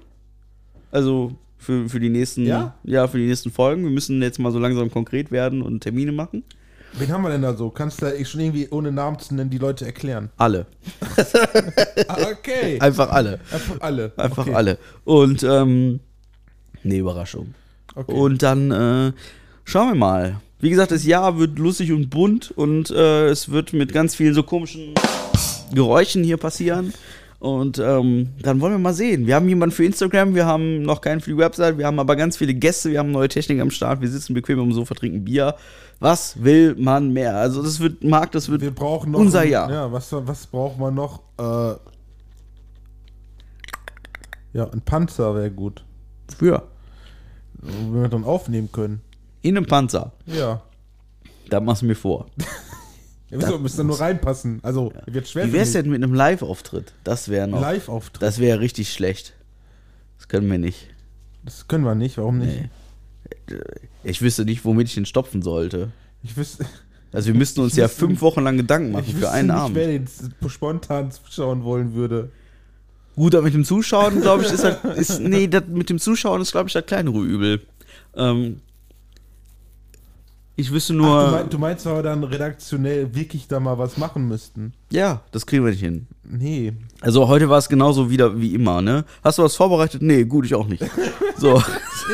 Also für, für die nächsten, Ja? ja, für die nächsten Folgen. Wir müssen jetzt mal so langsam konkret werden und Termine machen. Wen haben wir denn da so? Kannst du schon irgendwie ohne Namen zu nennen die Leute erklären? Alle. Ah, okay. Einfach alle. Einfach alle. Einfach okay. alle. Und ähm, ne Überraschung. Okay. Und dann äh, schauen wir mal. Wie gesagt, das Jahr wird lustig und bunt und äh, es wird mit ganz vielen so komischen Geräuschen hier passieren. Und ähm, dann wollen wir mal sehen. Wir haben jemanden für Instagram, wir haben noch keinen für die Website, wir haben aber ganz viele Gäste, wir haben neue Technik am Start, wir sitzen bequem am Sofa, trinken Bier. Was will man mehr? Also das wird, Marc, das wird Wir brauchen noch. unser ein- Jahr. Ja, was, was braucht man noch? Äh, ja, ein Panzer wäre gut. Für. Wenn wir dann aufnehmen können. In einem Panzer. Ja. Da machst du mir vor. Ja, wieso? Müsste dann nur reinpassen. Also, wird schwer. Wie wär's denn mit einem Live-Auftritt? Das wäre noch. Live-Auftritt. Das wäre richtig schlecht. Das können wir nicht. Das können wir nicht. Warum nicht? Nee. Ich wüsste nicht, womit ich den stopfen sollte. Ich wüsste, Also wir müssten uns ja wüsste- fünf Wochen lang Gedanken machen ich für wüsste einen nicht, Abend. wer den spontan zuschauen wollen würde. Gut, aber mit dem Zuschauen, glaube ich, ist das, ist, nee, das, mit dem Zuschauen ist, glaube ich, das kleinere Übel. Ähm, ich wüsste nur, Ach, du, mein, du meinst, wir dann redaktionell wirklich da mal was machen müssten? ja, das kriegen wir nicht hin. Nee. Also heute war es genauso wieder wie immer, ne? Hast du was vorbereitet? Nee, gut, ich auch nicht. So,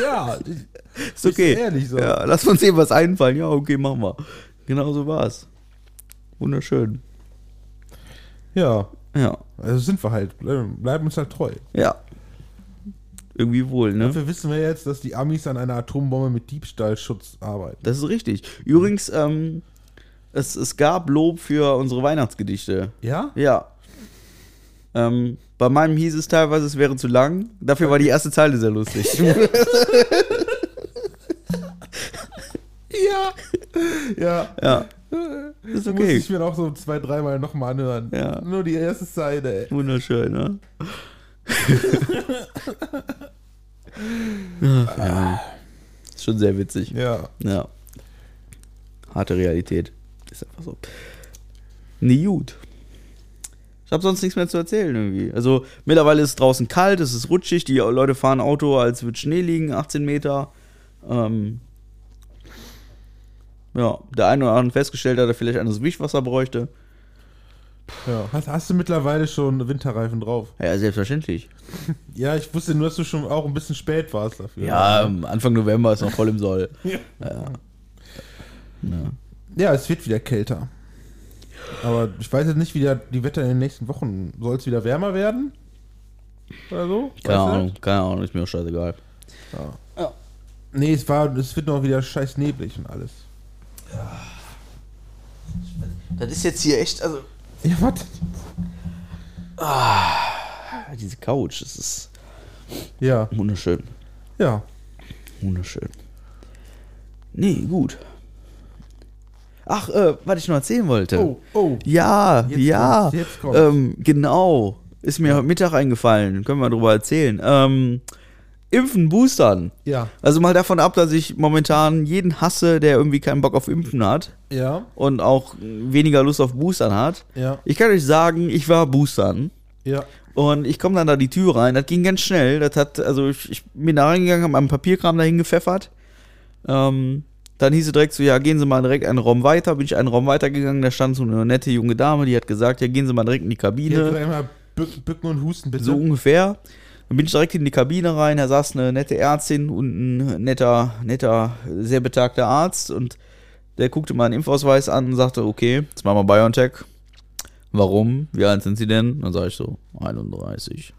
Ja, ist okay. Ist ehrlich so. Ja, lass uns eben was einfallen. Ja, okay, machen wir. Genau so war's. Wunderschön. ja. Ja, Also sind wir halt. Bleiben bleiben uns halt treu. ja. Irgendwie wohl, ne? Dafür wissen wir jetzt, dass die Amis an einer Atombombe mit Diebstahlschutz arbeiten. Das ist richtig. Übrigens, ähm, es, es gab Lob für unsere Weihnachtsgedichte. Ja? Ja. Ähm, bei meinem hieß es teilweise, es wäre zu lang. Dafür war die erste Zeile sehr lustig. Ja. Ja. ja. Ist Muss okay. ich mir auch so zwei, dreimal nochmal anhören. Ja. Nur die erste ey. Wunderschön, ne? Ach, ja. Ist schon sehr witzig. Ja. Ja. Harte Realität. Ist einfach so. Nee, gut. Ich habe sonst nichts mehr zu erzählen irgendwie. Also mittlerweile ist es draußen kalt, es ist rutschig, die Leute fahren Auto, als würde Schnee liegen, 18 Meter. Ähm, ja, der eine oder andere festgestellt hat, dass er vielleicht eines Wischwasser bräuchte. Ja. Hast, hast du mittlerweile schon Winterreifen drauf? Ja, selbstverständlich. Ja, ich wusste nur, dass du schon auch ein bisschen spät warst dafür. Ja, ähm, Anfang November ist noch voll im Soll. Ja. Ja. Ja. Ja, es wird wieder kälter. Aber ich weiß jetzt nicht, wie die Wetter in den nächsten Wochen. Soll es wieder wärmer werden? Oder so? Keine Weißt? Ahnung, keine Ahnung, ist mir auch scheißegal. Nee, es, war, es wird noch wieder scheiß neblig und alles. Das ist jetzt hier echt, also. Ja, was? Diese Couch, das ist Ja, wunderschön. ja. Wunderschön. Nee, gut. Ach, äh, was ich noch erzählen wollte. Oh, oh. Ja, Jetzt ja. kommt's, jetzt kommt's. Ähm, genau. Ist mir heute Mittag eingefallen. Können wir drüber erzählen. Ähm, Impfen, Boostern. Ja, Also mal davon ab, dass ich momentan jeden hasse, der irgendwie keinen Bock auf Impfen hat ja, und auch weniger Lust auf Boostern hat. ja, Ich kann euch sagen, ich war Boostern. ja. Und ich komme dann da die Tür rein. Das ging ganz schnell. Das hat, also ich, ich bin da reingegangen, habe meinen Papierkram dahin gepfeffert. Ähm, dann hieß es direkt so, ja, gehen Sie mal direkt einen Raum weiter. Bin ich einen Raum weitergegangen, da stand so eine nette junge Dame, die hat gesagt, ja, gehen Sie mal direkt in die Kabine. einmal bück, bücken und husten, bitte. So ungefähr. Dann bin ich direkt in die Kabine rein, da saß eine nette Ärztin und ein netter, netter, sehr betagter Arzt und der guckte meinen Impfausweis an und sagte, okay, jetzt machen wir BioNTech. Warum? Wie alt sind Sie denn? Dann sage ich so, 31.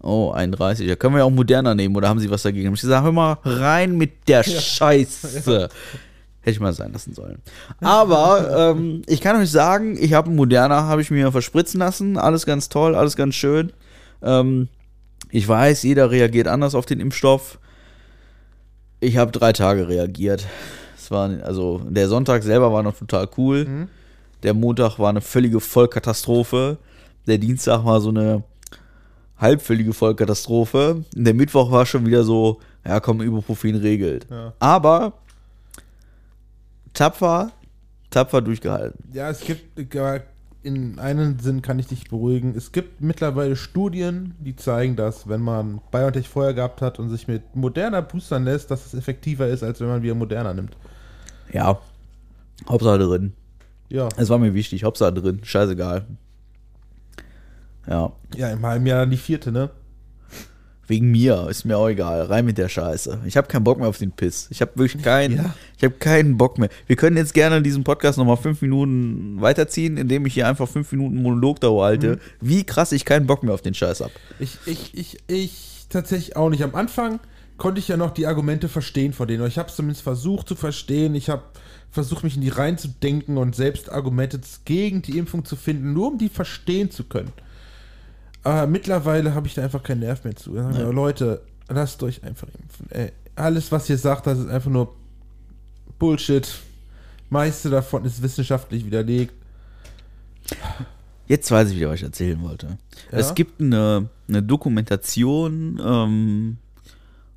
Oh, 31. Ja, können wir ja auch moderner nehmen oder haben Sie was dagegen? Ich sage, hör mal rein mit der Scheiße. Hätte ich mal sein lassen sollen. Aber ähm, ich kann euch sagen, ich habe einen Moderna, habe ich mir verspritzen lassen. Alles ganz toll, alles ganz schön. Ähm, ich weiß, jeder reagiert anders auf den Impfstoff. Ich habe drei Tage reagiert. Es war, also der Sonntag selber war noch total cool. Der Montag war eine völlige Vollkatastrophe. Der Dienstag war so eine halbvöllige Vollkatastrophe. Der Mittwoch war schon wieder so, ja komm, Ibuprofen regelt. Ja. Aber tapfer, tapfer durchgehalten. Ja, es gibt, äh, in einem Sinn kann ich dich beruhigen, es gibt mittlerweile Studien, die zeigen, dass wenn man BioNTech vorher gehabt hat und sich mit moderner boostern lässt, dass es effektiver ist, als wenn man wieder moderner nimmt. Ja, Hauptsache drin. Ja, Es war mir wichtig, Hauptsache drin, scheißegal. Ja, ja im halben Jahr dann die vierte, ne? Wegen mir, ist mir auch egal. Rein mit der Scheiße. Ich habe keinen Bock mehr auf den Piss. Ich habe wirklich keinen, Ja. ich habe keinen Bock mehr. Wir können jetzt gerne diesen Podcast nochmal fünf Minuten weiterziehen, indem ich hier einfach fünf Minuten Monolog dauer halte, Mhm. wie krass ich keinen Bock mehr auf den Scheiß hab. Ich, ich, ich, ich tatsächlich auch nicht. Am Anfang konnte ich ja noch die Argumente verstehen von denen. Ich habe es zumindest versucht zu verstehen. Ich habe versucht, mich in die reinzudenken und selbst Argumente gegen die Impfung zu finden, nur um die verstehen zu können. Aber mittlerweile habe ich da einfach keinen Nerv mehr zu. Ja. Leute, lasst euch einfach impfen. Ey, alles, was ihr sagt, das ist einfach nur Bullshit. Meiste davon ist wissenschaftlich widerlegt. Jetzt weiß ich wieder, was ich erzählen wollte. Ja? Es gibt eine, eine Dokumentation ähm,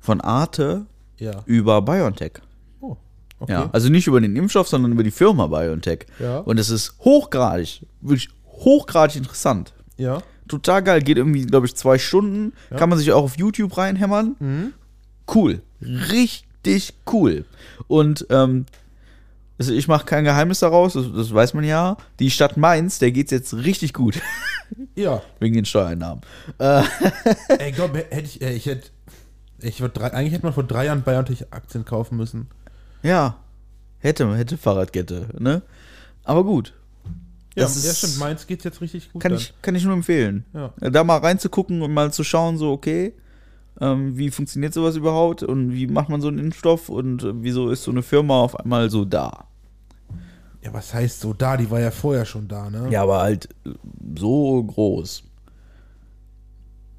von Arte Ja. über BioNTech. Oh, okay. Ja, also nicht über den Impfstoff, sondern über die Firma BioNTech. Ja. Und es ist hochgradig, wirklich hochgradig interessant. ja. Total geil, geht irgendwie, glaube ich, zwei Stunden. Kann man sich auch auf YouTube reinhämmern. Mhm. Cool. Richtig cool. Und ähm, also ich mache kein Geheimnis daraus, das, das weiß man ja. Die Stadt Mainz, der geht's jetzt richtig gut. Ja. wegen den Steuereinnahmen. Äh, Ey, glaube, hätte ich, äh, ich hätte, ich würde drei, eigentlich hätte man vor drei Jahren BioNTech-Aktien kaufen müssen. ja, hätte, hätte Fahrradkette, ne? Aber gut. Ja, Das ja stimmt, Mainz geht jetzt richtig gut. Kann dann. ich, kann ich nur empfehlen. Ja. Da mal reinzugucken und mal zu schauen, so, okay, ähm, wie funktioniert sowas überhaupt und wie macht man so einen Impfstoff und äh, wieso ist so eine Firma auf einmal so da? Ja, was heißt so da? Die war ja vorher schon da, ne? Ja, aber halt äh, so groß.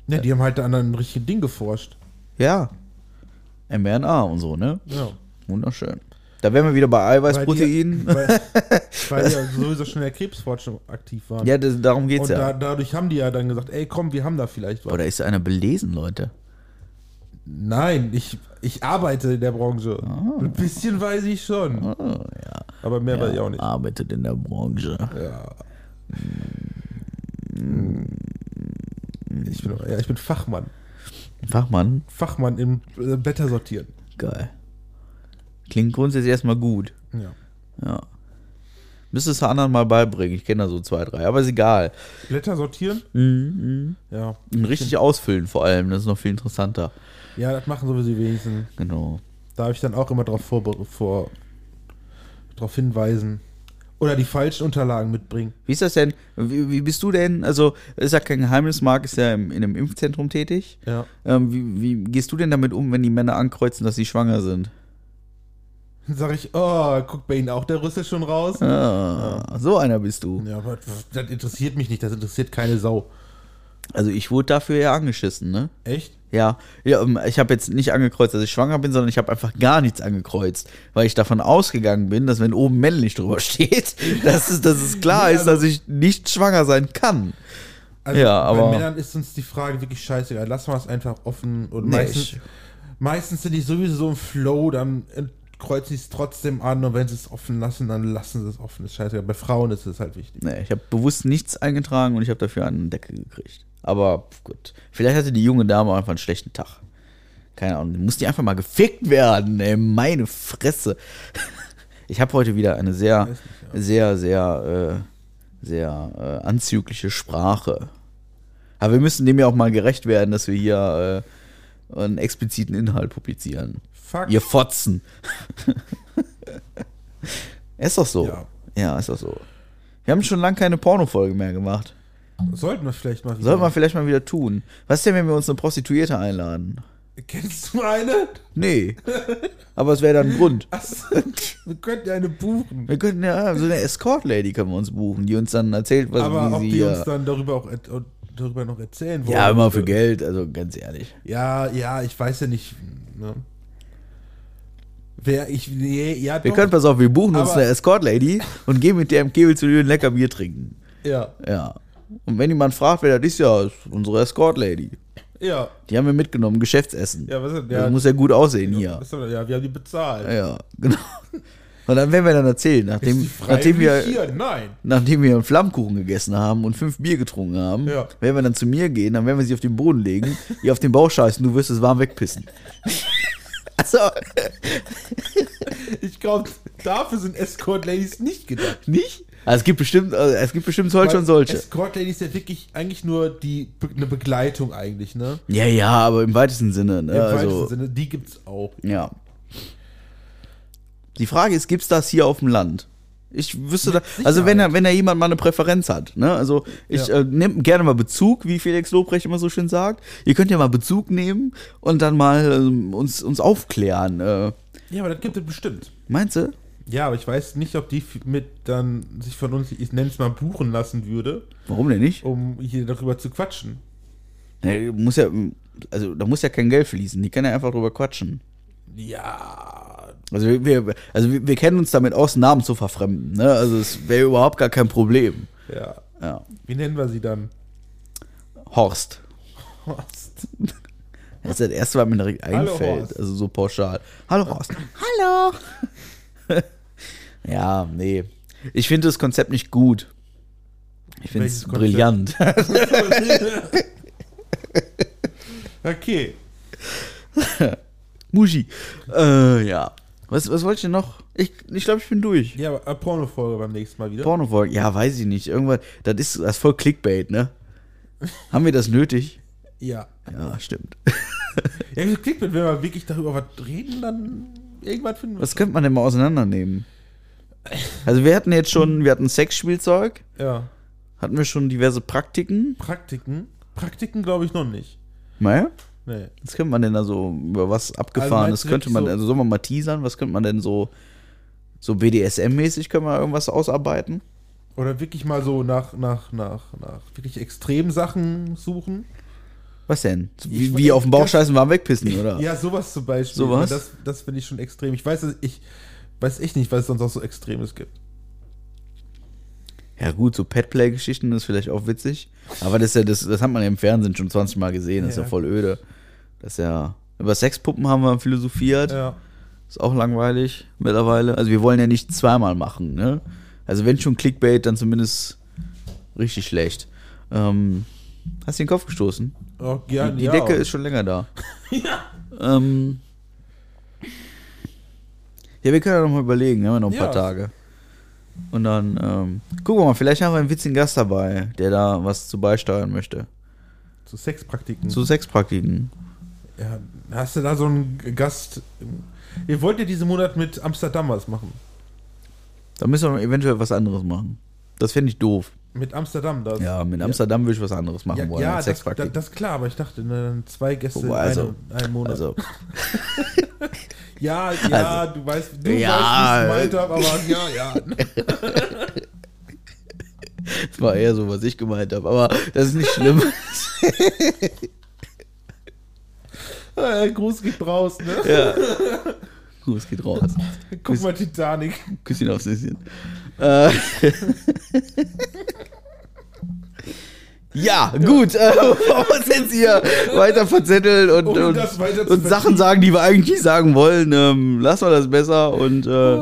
Ja, die haben halt an einem richtigen Ding geforscht. Ja. mRNA und so, ne? Ja. Wunderschön. Da wären wir wieder bei Eiweißprotein. Weil, die, weil die ja sowieso schon in der Krebsforschung aktiv waren. Ja, das, darum geht's Und ja. da, dadurch haben die ja dann gesagt, ey komm, wir haben da vielleicht was. Da ist einer belesen, Leute. Nein, ich, ich arbeite in der Branche. Ein bisschen weiß ich schon. Oh, ja. Aber mehr weiß ich auch nicht. Arbeitet in der Branche. Ja. Ich bin, ja, ich bin Fachmann. Fachmann, Fachmann im äh, Blätter sortieren. geil. Klingt grundsätzlich erstmal gut. Ja. Ja. Müsste es anderen mal beibringen. Ich kenne da so zwei, drei. Aber ist egal. Blätter sortieren? Mhm, Ja. mhm. Richtig ausfüllen vor allem. Das ist noch viel interessanter. Ja, das machen sowieso die wenigsten. Genau. Da habe ich dann auch immer drauf vor, vor drauf hinweisen. Oder die falschen Unterlagen mitbringen. Wie ist das denn? Wie, wie bist du denn? Also, ist ja kein Geheimnis. Marc ist ja im, in einem Impfzentrum tätig. Ja. Ähm, wie, wie gehst du denn damit um, wenn die Männer ankreuzen, dass sie schwanger sind? Dann sage ich, oh, guckt bei Ihnen auch der Rüssel schon raus? Ah, so einer bist du. Ja, aber das interessiert mich nicht, das interessiert keine Sau. Also, ich wurde dafür ja angeschissen, ne? Echt? Ja, ja ähm, ich habe jetzt nicht angekreuzt, dass ich schwanger bin, sondern ich habe einfach gar nichts angekreuzt, weil ich davon ausgegangen bin, dass wenn oben männlich drüber steht, dass es, dass es klar Nee, ist, also- dass ich nicht schwanger sein kann. Also Ja, aber- bei Männern ist uns die Frage wirklich scheißegal. Lassen wir es einfach offen. Und Nee, meistens, ich- meistens sind die sowieso so im Flow, dann kreuzen sie es trotzdem an und wenn sie es offen lassen, dann lassen sie es offen. Ist scheißegal. Bei Frauen ist es halt wichtig. Nee, ich habe bewusst nichts eingetragen und ich habe dafür einen Deckel gekriegt. Aber gut, vielleicht hatte die junge Dame einfach einen schlechten Tag. Keine Ahnung, muss die einfach mal gefickt werden, ey, meine Fresse. Ich habe heute wieder eine sehr, sehr, sehr, äh, sehr äh, anzügliche Sprache. Aber wir müssen dem ja auch mal gerecht werden, dass wir hier äh, einen expliziten Inhalt publizieren. Fuck. Ihr Fotzen. ist doch so. Ja. Ja. ist doch so. Wir haben schon lange keine Pornofolge mehr gemacht. Sollten wir vielleicht mal wieder. Sollten wir vielleicht mal wieder tun. Was ist denn, wenn wir uns eine Prostituierte einladen? Kennst du eine? Nee. Aber es wäre dann ein Grund. Achso, wir könnten ja eine buchen. Wir könnten ja so eine Escort-Lady können wir uns buchen, die uns dann erzählt, was Aber wie ob sie. die uns dann darüber auch darüber noch erzählen wollen. ja, immer für Geld, also ganz ehrlich. Ja, ja, ich weiß ja nicht. Ne? Wer ich. Nee, ja, Wir doch. können, pass auf, wir buchen uns eine Escort-Lady und gehen mit der im Kebel zu dir ein lecker Bier trinken. Ja, Ja. Und wenn jemand fragt, wer das ist, ja, ist unsere Escort-Lady. ja. Die haben wir mitgenommen, Geschäftsessen. Ja, was ist Das ja, muss ja gut aussehen hier. ist denn- ja, wir haben die bezahlt. Ja, genau. Und dann werden wir dann erzählen, nachdem, nachdem, wir, nachdem wir einen Flammkuchen gegessen haben und fünf Bier getrunken haben, Ja. werden wir dann zu mir gehen, dann werden wir sie auf den Boden legen, ihr auf den Bauch scheißen, du wirst es warm wegpissen. Also, Ich glaube, dafür sind Escort-Ladies nicht gedacht. nicht? Also, es gibt bestimmt, also, es gibt bestimmt solche und solche. Escort-Ladies ist ja wirklich eigentlich nur die, eine Begleitung eigentlich, ne? Ja, ja, aber im weitesten Sinne. Ne? Im also, weitesten Sinne, die gibt's auch. Ja. Die Frage ist, gibt's das hier auf dem Land? Ich wüsste da, also wenn er, wenn da jemand mal eine Präferenz hat, ne, also ich Ja. äh, nehme gerne mal Bezug, wie Felix Lobrecht immer so schön sagt. Ihr könnt ja mal Bezug nehmen und dann mal ähm, uns, uns aufklären. Äh, Ja, aber das gibt es bestimmt. meinst du? Ja, aber ich weiß nicht, ob die mit dann sich von uns, ich nenne es mal, buchen lassen würde, Warum denn nicht? um hier darüber zu quatschen. Ne, muss ja, also da muss ja kein Geld fließen. Die können ja einfach drüber quatschen. Ja, Also wir, wir, also wir, wir kennen uns damit aus, Namen zu verfremden. Ne? Also es wäre überhaupt gar kein Problem. ja. Ja. Wie nennen wir sie dann? Horst. Horst. Das ist das erste, was mir direkt Hallo, einfällt. Horst. Also so pauschal. Hallo Horst. Hallo. ja, nee. Ich finde das Konzept nicht gut. Ich finde es brillant. Okay. Muschi. Äh, ja. Was, was wollte ich denn noch? Ich glaube, ich, glaub, ich bin durch. Ja, aber äh, Pornofolge beim nächsten Mal wieder. Pornofolge. Ja, weiß ich nicht. Irgendwann, das ist, das ist voll Clickbait, ne? Haben wir das nötig? ja. Ja, stimmt. Ja, wie klingt, wenn wir wirklich darüber was reden, dann irgendwas finden wir. Was könnte man denn mal auseinandernehmen? Also wir hatten jetzt schon, wir hatten Sexspielzeug, Ja. hatten wir schon diverse Praktiken. Praktiken? Praktiken glaube ich noch nicht. Naja, Nee. was könnte man denn da so über was Also abgefahren? das du könnte man, so- also sollen wir mal teasern? Was könnte man denn so, so BDSM-mäßig können wir irgendwas ausarbeiten? Oder wirklich mal so nach, nach, nach, nach wirklich extremen Sachen suchen. Was denn? Ich Wie, wie auf den Bauch scheißen, warm wegpissen, oder? Ja, sowas zum Beispiel. Sowas? Das, das finde ich schon extrem. Ich weiß, ich weiß echt nicht, was es sonst auch so Extremes gibt. Ja gut, so Petplay-Geschichten ist vielleicht auch witzig. Aber das, ist ja, das, das hat man ja im Fernsehen schon 20 Mal gesehen. Das ist ja Ja. voll öde. Das ist ja. Über Sexpuppen haben wir philosophiert. Ja. Ist auch langweilig mittlerweile. Also wir wollen ja nicht zweimal machen, ne? Also wenn schon Clickbait, dann zumindest richtig schlecht. Ähm, hast du den Kopf gestoßen? Oh, ja, die die ja. Decke ist schon länger da. Ähm, ja, wir können ja noch mal überlegen, wir haben ja noch ein Ja. paar Tage. Und dann, ähm, gucken wir mal, vielleicht haben wir einen witzigen Gast dabei, der da was zu beisteuern möchte. Zu Sexpraktiken. Zu Sexpraktiken. Ja, hast du da so einen Gast? Ihr wollt ja diesen Monat mit Amsterdam was machen. Da müssen wir eventuell was anderes machen. Das fände ich doof. Mit Amsterdam das. Ja, mit Amsterdam würde ich was anderes machen Ja, wollen ja das, Sexpraktiken. das ist klar, aber ich dachte, ne, zwei Gäste Wobei, in also- einem, einem Monat. Also, ja, ja, du weißt, du Ja, weißt, wie ich gemeint habe, aber ja, ja. das war eher so, was ich gemeint habe. Aber das ist nicht schlimm. Gruß geht raus, ne? ja. Es geht raus. Guck mal Titanic. Küsschen aufs Nüsschen. Äh. ja, gut. Äh, bevor wir uns jetzt hier weiter verzetteln und, Um und, und Sachen sagen, die wir eigentlich nicht sagen wollen, ähm, lassen wir das besser. Und äh,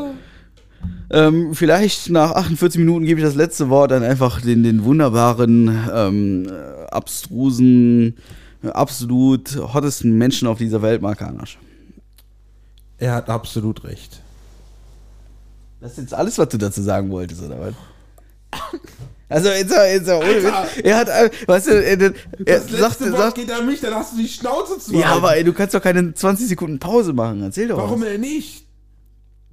ähm, vielleicht nach 48 Minuten gebe ich das letzte Wort dann einfach den, den wunderbaren, ähm, äh, abstrusen, absolut hottesten Menschen auf dieser Welt, Mark Hanasch. Er hat absolut recht. Das ist jetzt alles, was du dazu sagen wolltest, oder was? Also, jetzt, jetzt, ohne! Witz. Er hat, äh, weißt du, er, er Das letzte sagte, Wort sagt, geht an mich, dann hast du die Schnauze zu ja, halten. aber ey, du kannst doch keine 20 Sekunden Pause machen. Erzähl doch Warum was. denn nicht?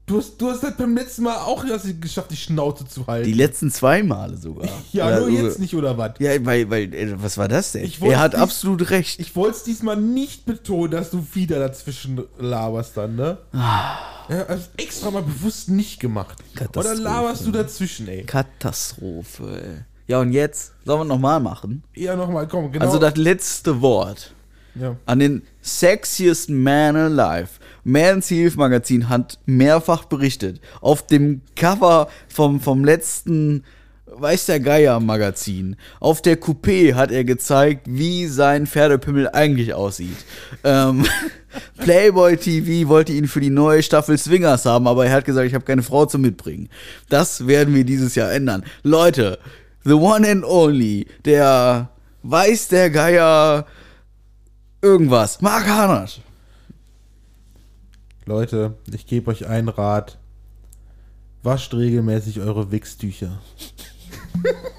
Du hast, du hast das beim letzten Mal auch geschafft, die Schnauze zu halten. Die letzten zwei Male sogar. ja, Oder- nur jetzt nicht, oder was? Ja, weil, weil, äh, was war das denn? Er hat nicht- absolut recht. Ich wollte es diesmal nicht betonen, dass du wieder dazwischen laberst dann, ne? Ah. Ja, also extra mal bewusst nicht gemacht. Oder Katastrophe. laberst du dazwischen, ey? Katastrophe. ey. Ja, und jetzt? Sollen wir nochmal machen? Ja, nochmal, komm, genau. Also das letzte Wort. ja. an den sexiest man alive. Man's Health Magazin hat mehrfach berichtet. Auf dem Cover vom, vom letzten Weiß der Geier Magazin. Auf der Coupé hat er gezeigt, wie sein Pferdepimmel eigentlich aussieht. Ähm, Playboy TV wollte ihn für die neue Staffel Swingers haben, aber er hat gesagt, ich habe keine Frau zum Mitbringen. Das werden wir dieses Jahr ändern. Leute, the one and only, der Weiß der Geier irgendwas. Mark Hanasch. Leute, ich gebe euch einen Rat. Wascht regelmäßig eure Wichstücher.